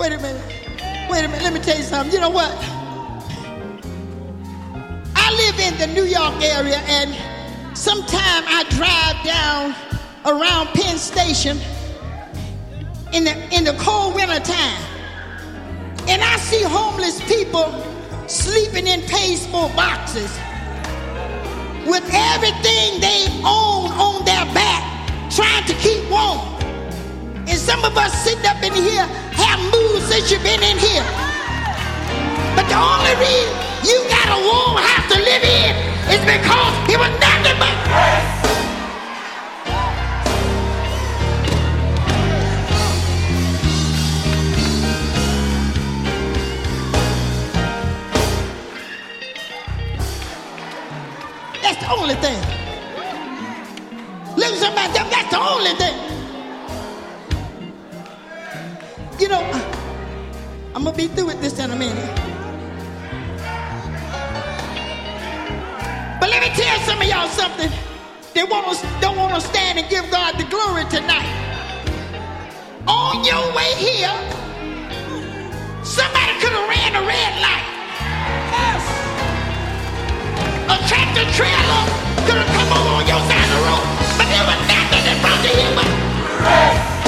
Wait a minute. Wait a minute. Let me tell you something. You know what? I live in the New York area, and sometime I drive down around Penn Station in the in the cold winter time, and I see homeless people sleeping in pasteboard boxes with everything they own on their back, trying to keep warm. And some of us sitting up in here have moved since you've been in here. But the only reason you got a warm house to live in is because it was nothing but grace. That's the only thing. Look somebody, that's the only thing. many. But let me tell some of y'all something. They want us, don't want to stand and give God the glory tonight. On your way here, somebody could have ran a red light. Yes. A tractor trailer could have come over on your side of the road, but there was nothing in front of him.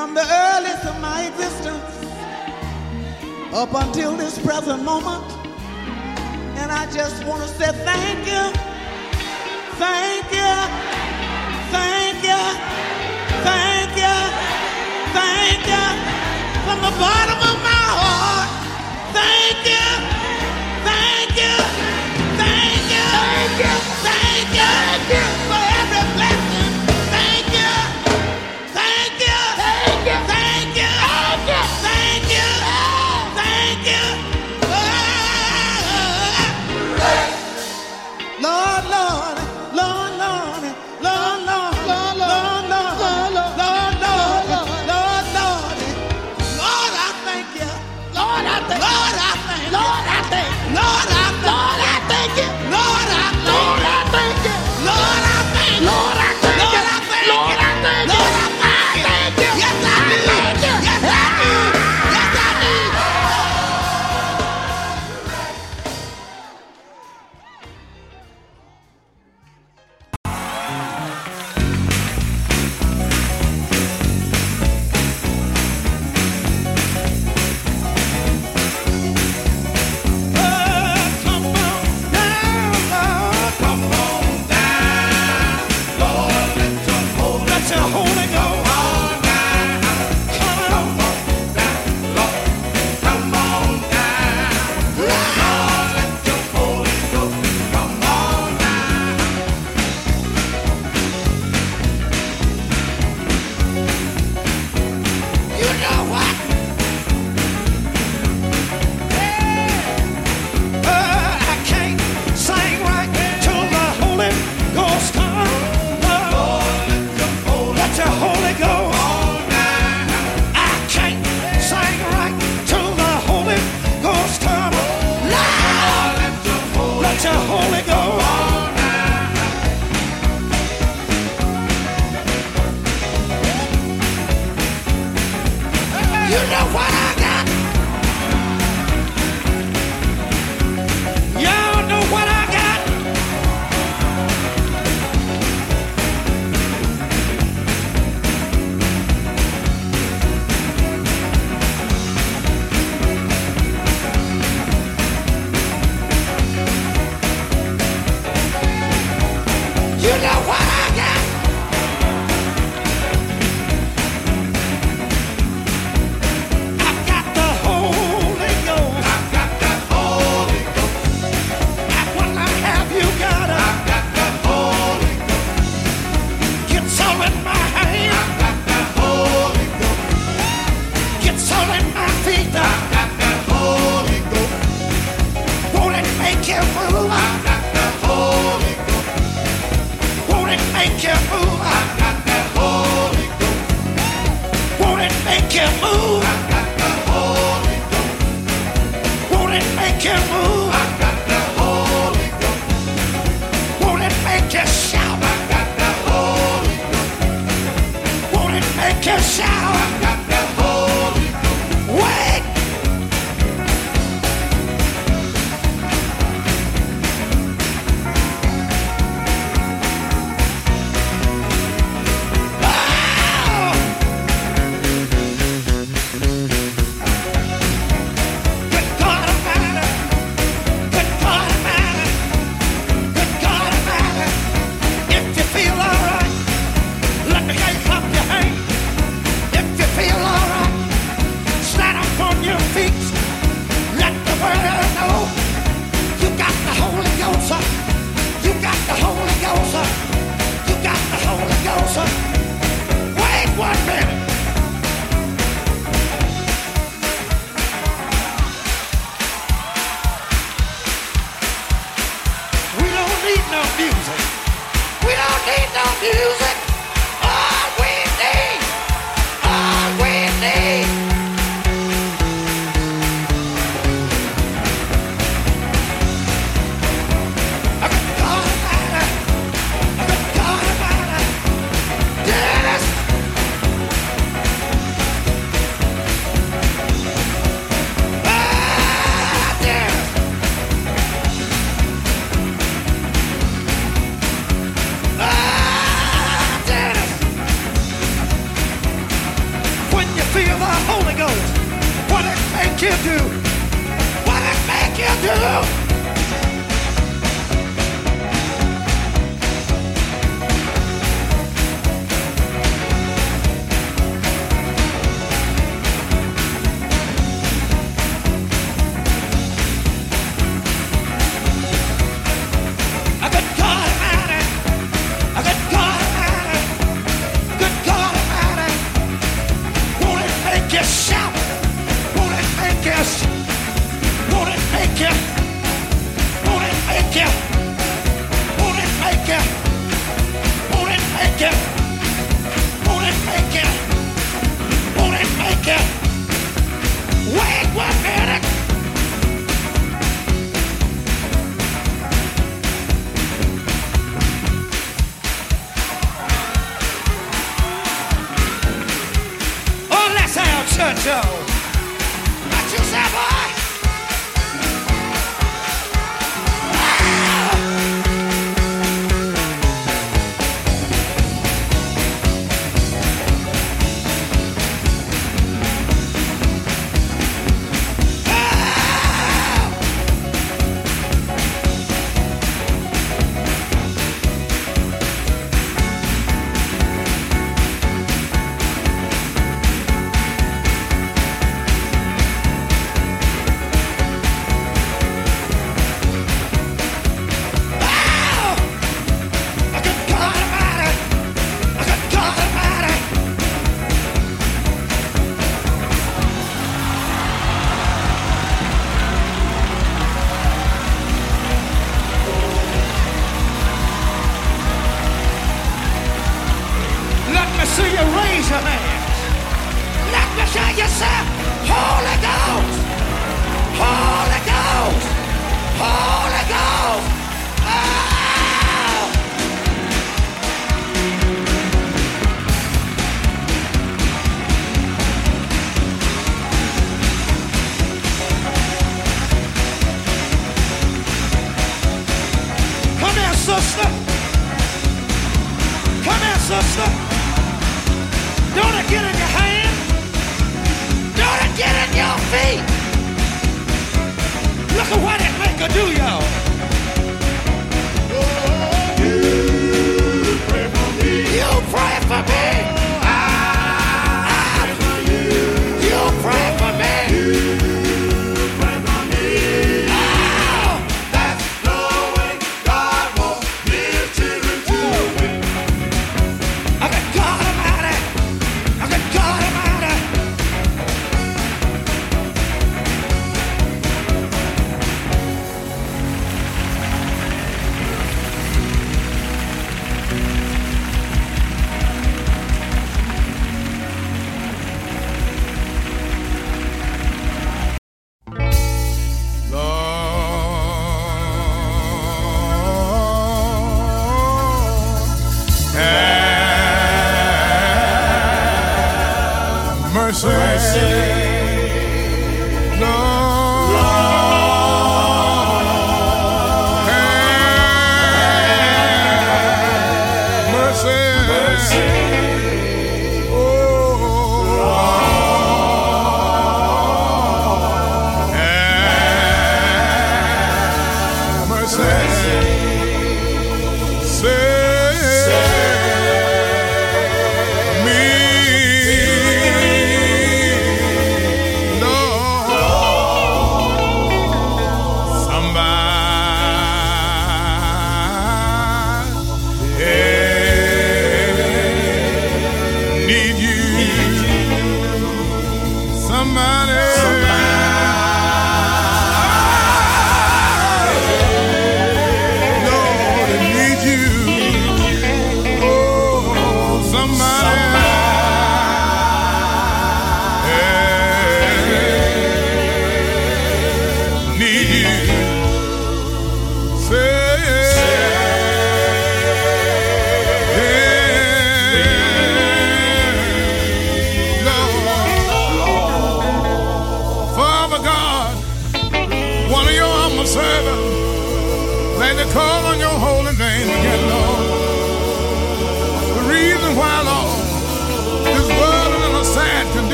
from the earliest of my existence up until this present moment. And I just want to say thank you, thank you, thank you, thank you, thank you. From the bottom of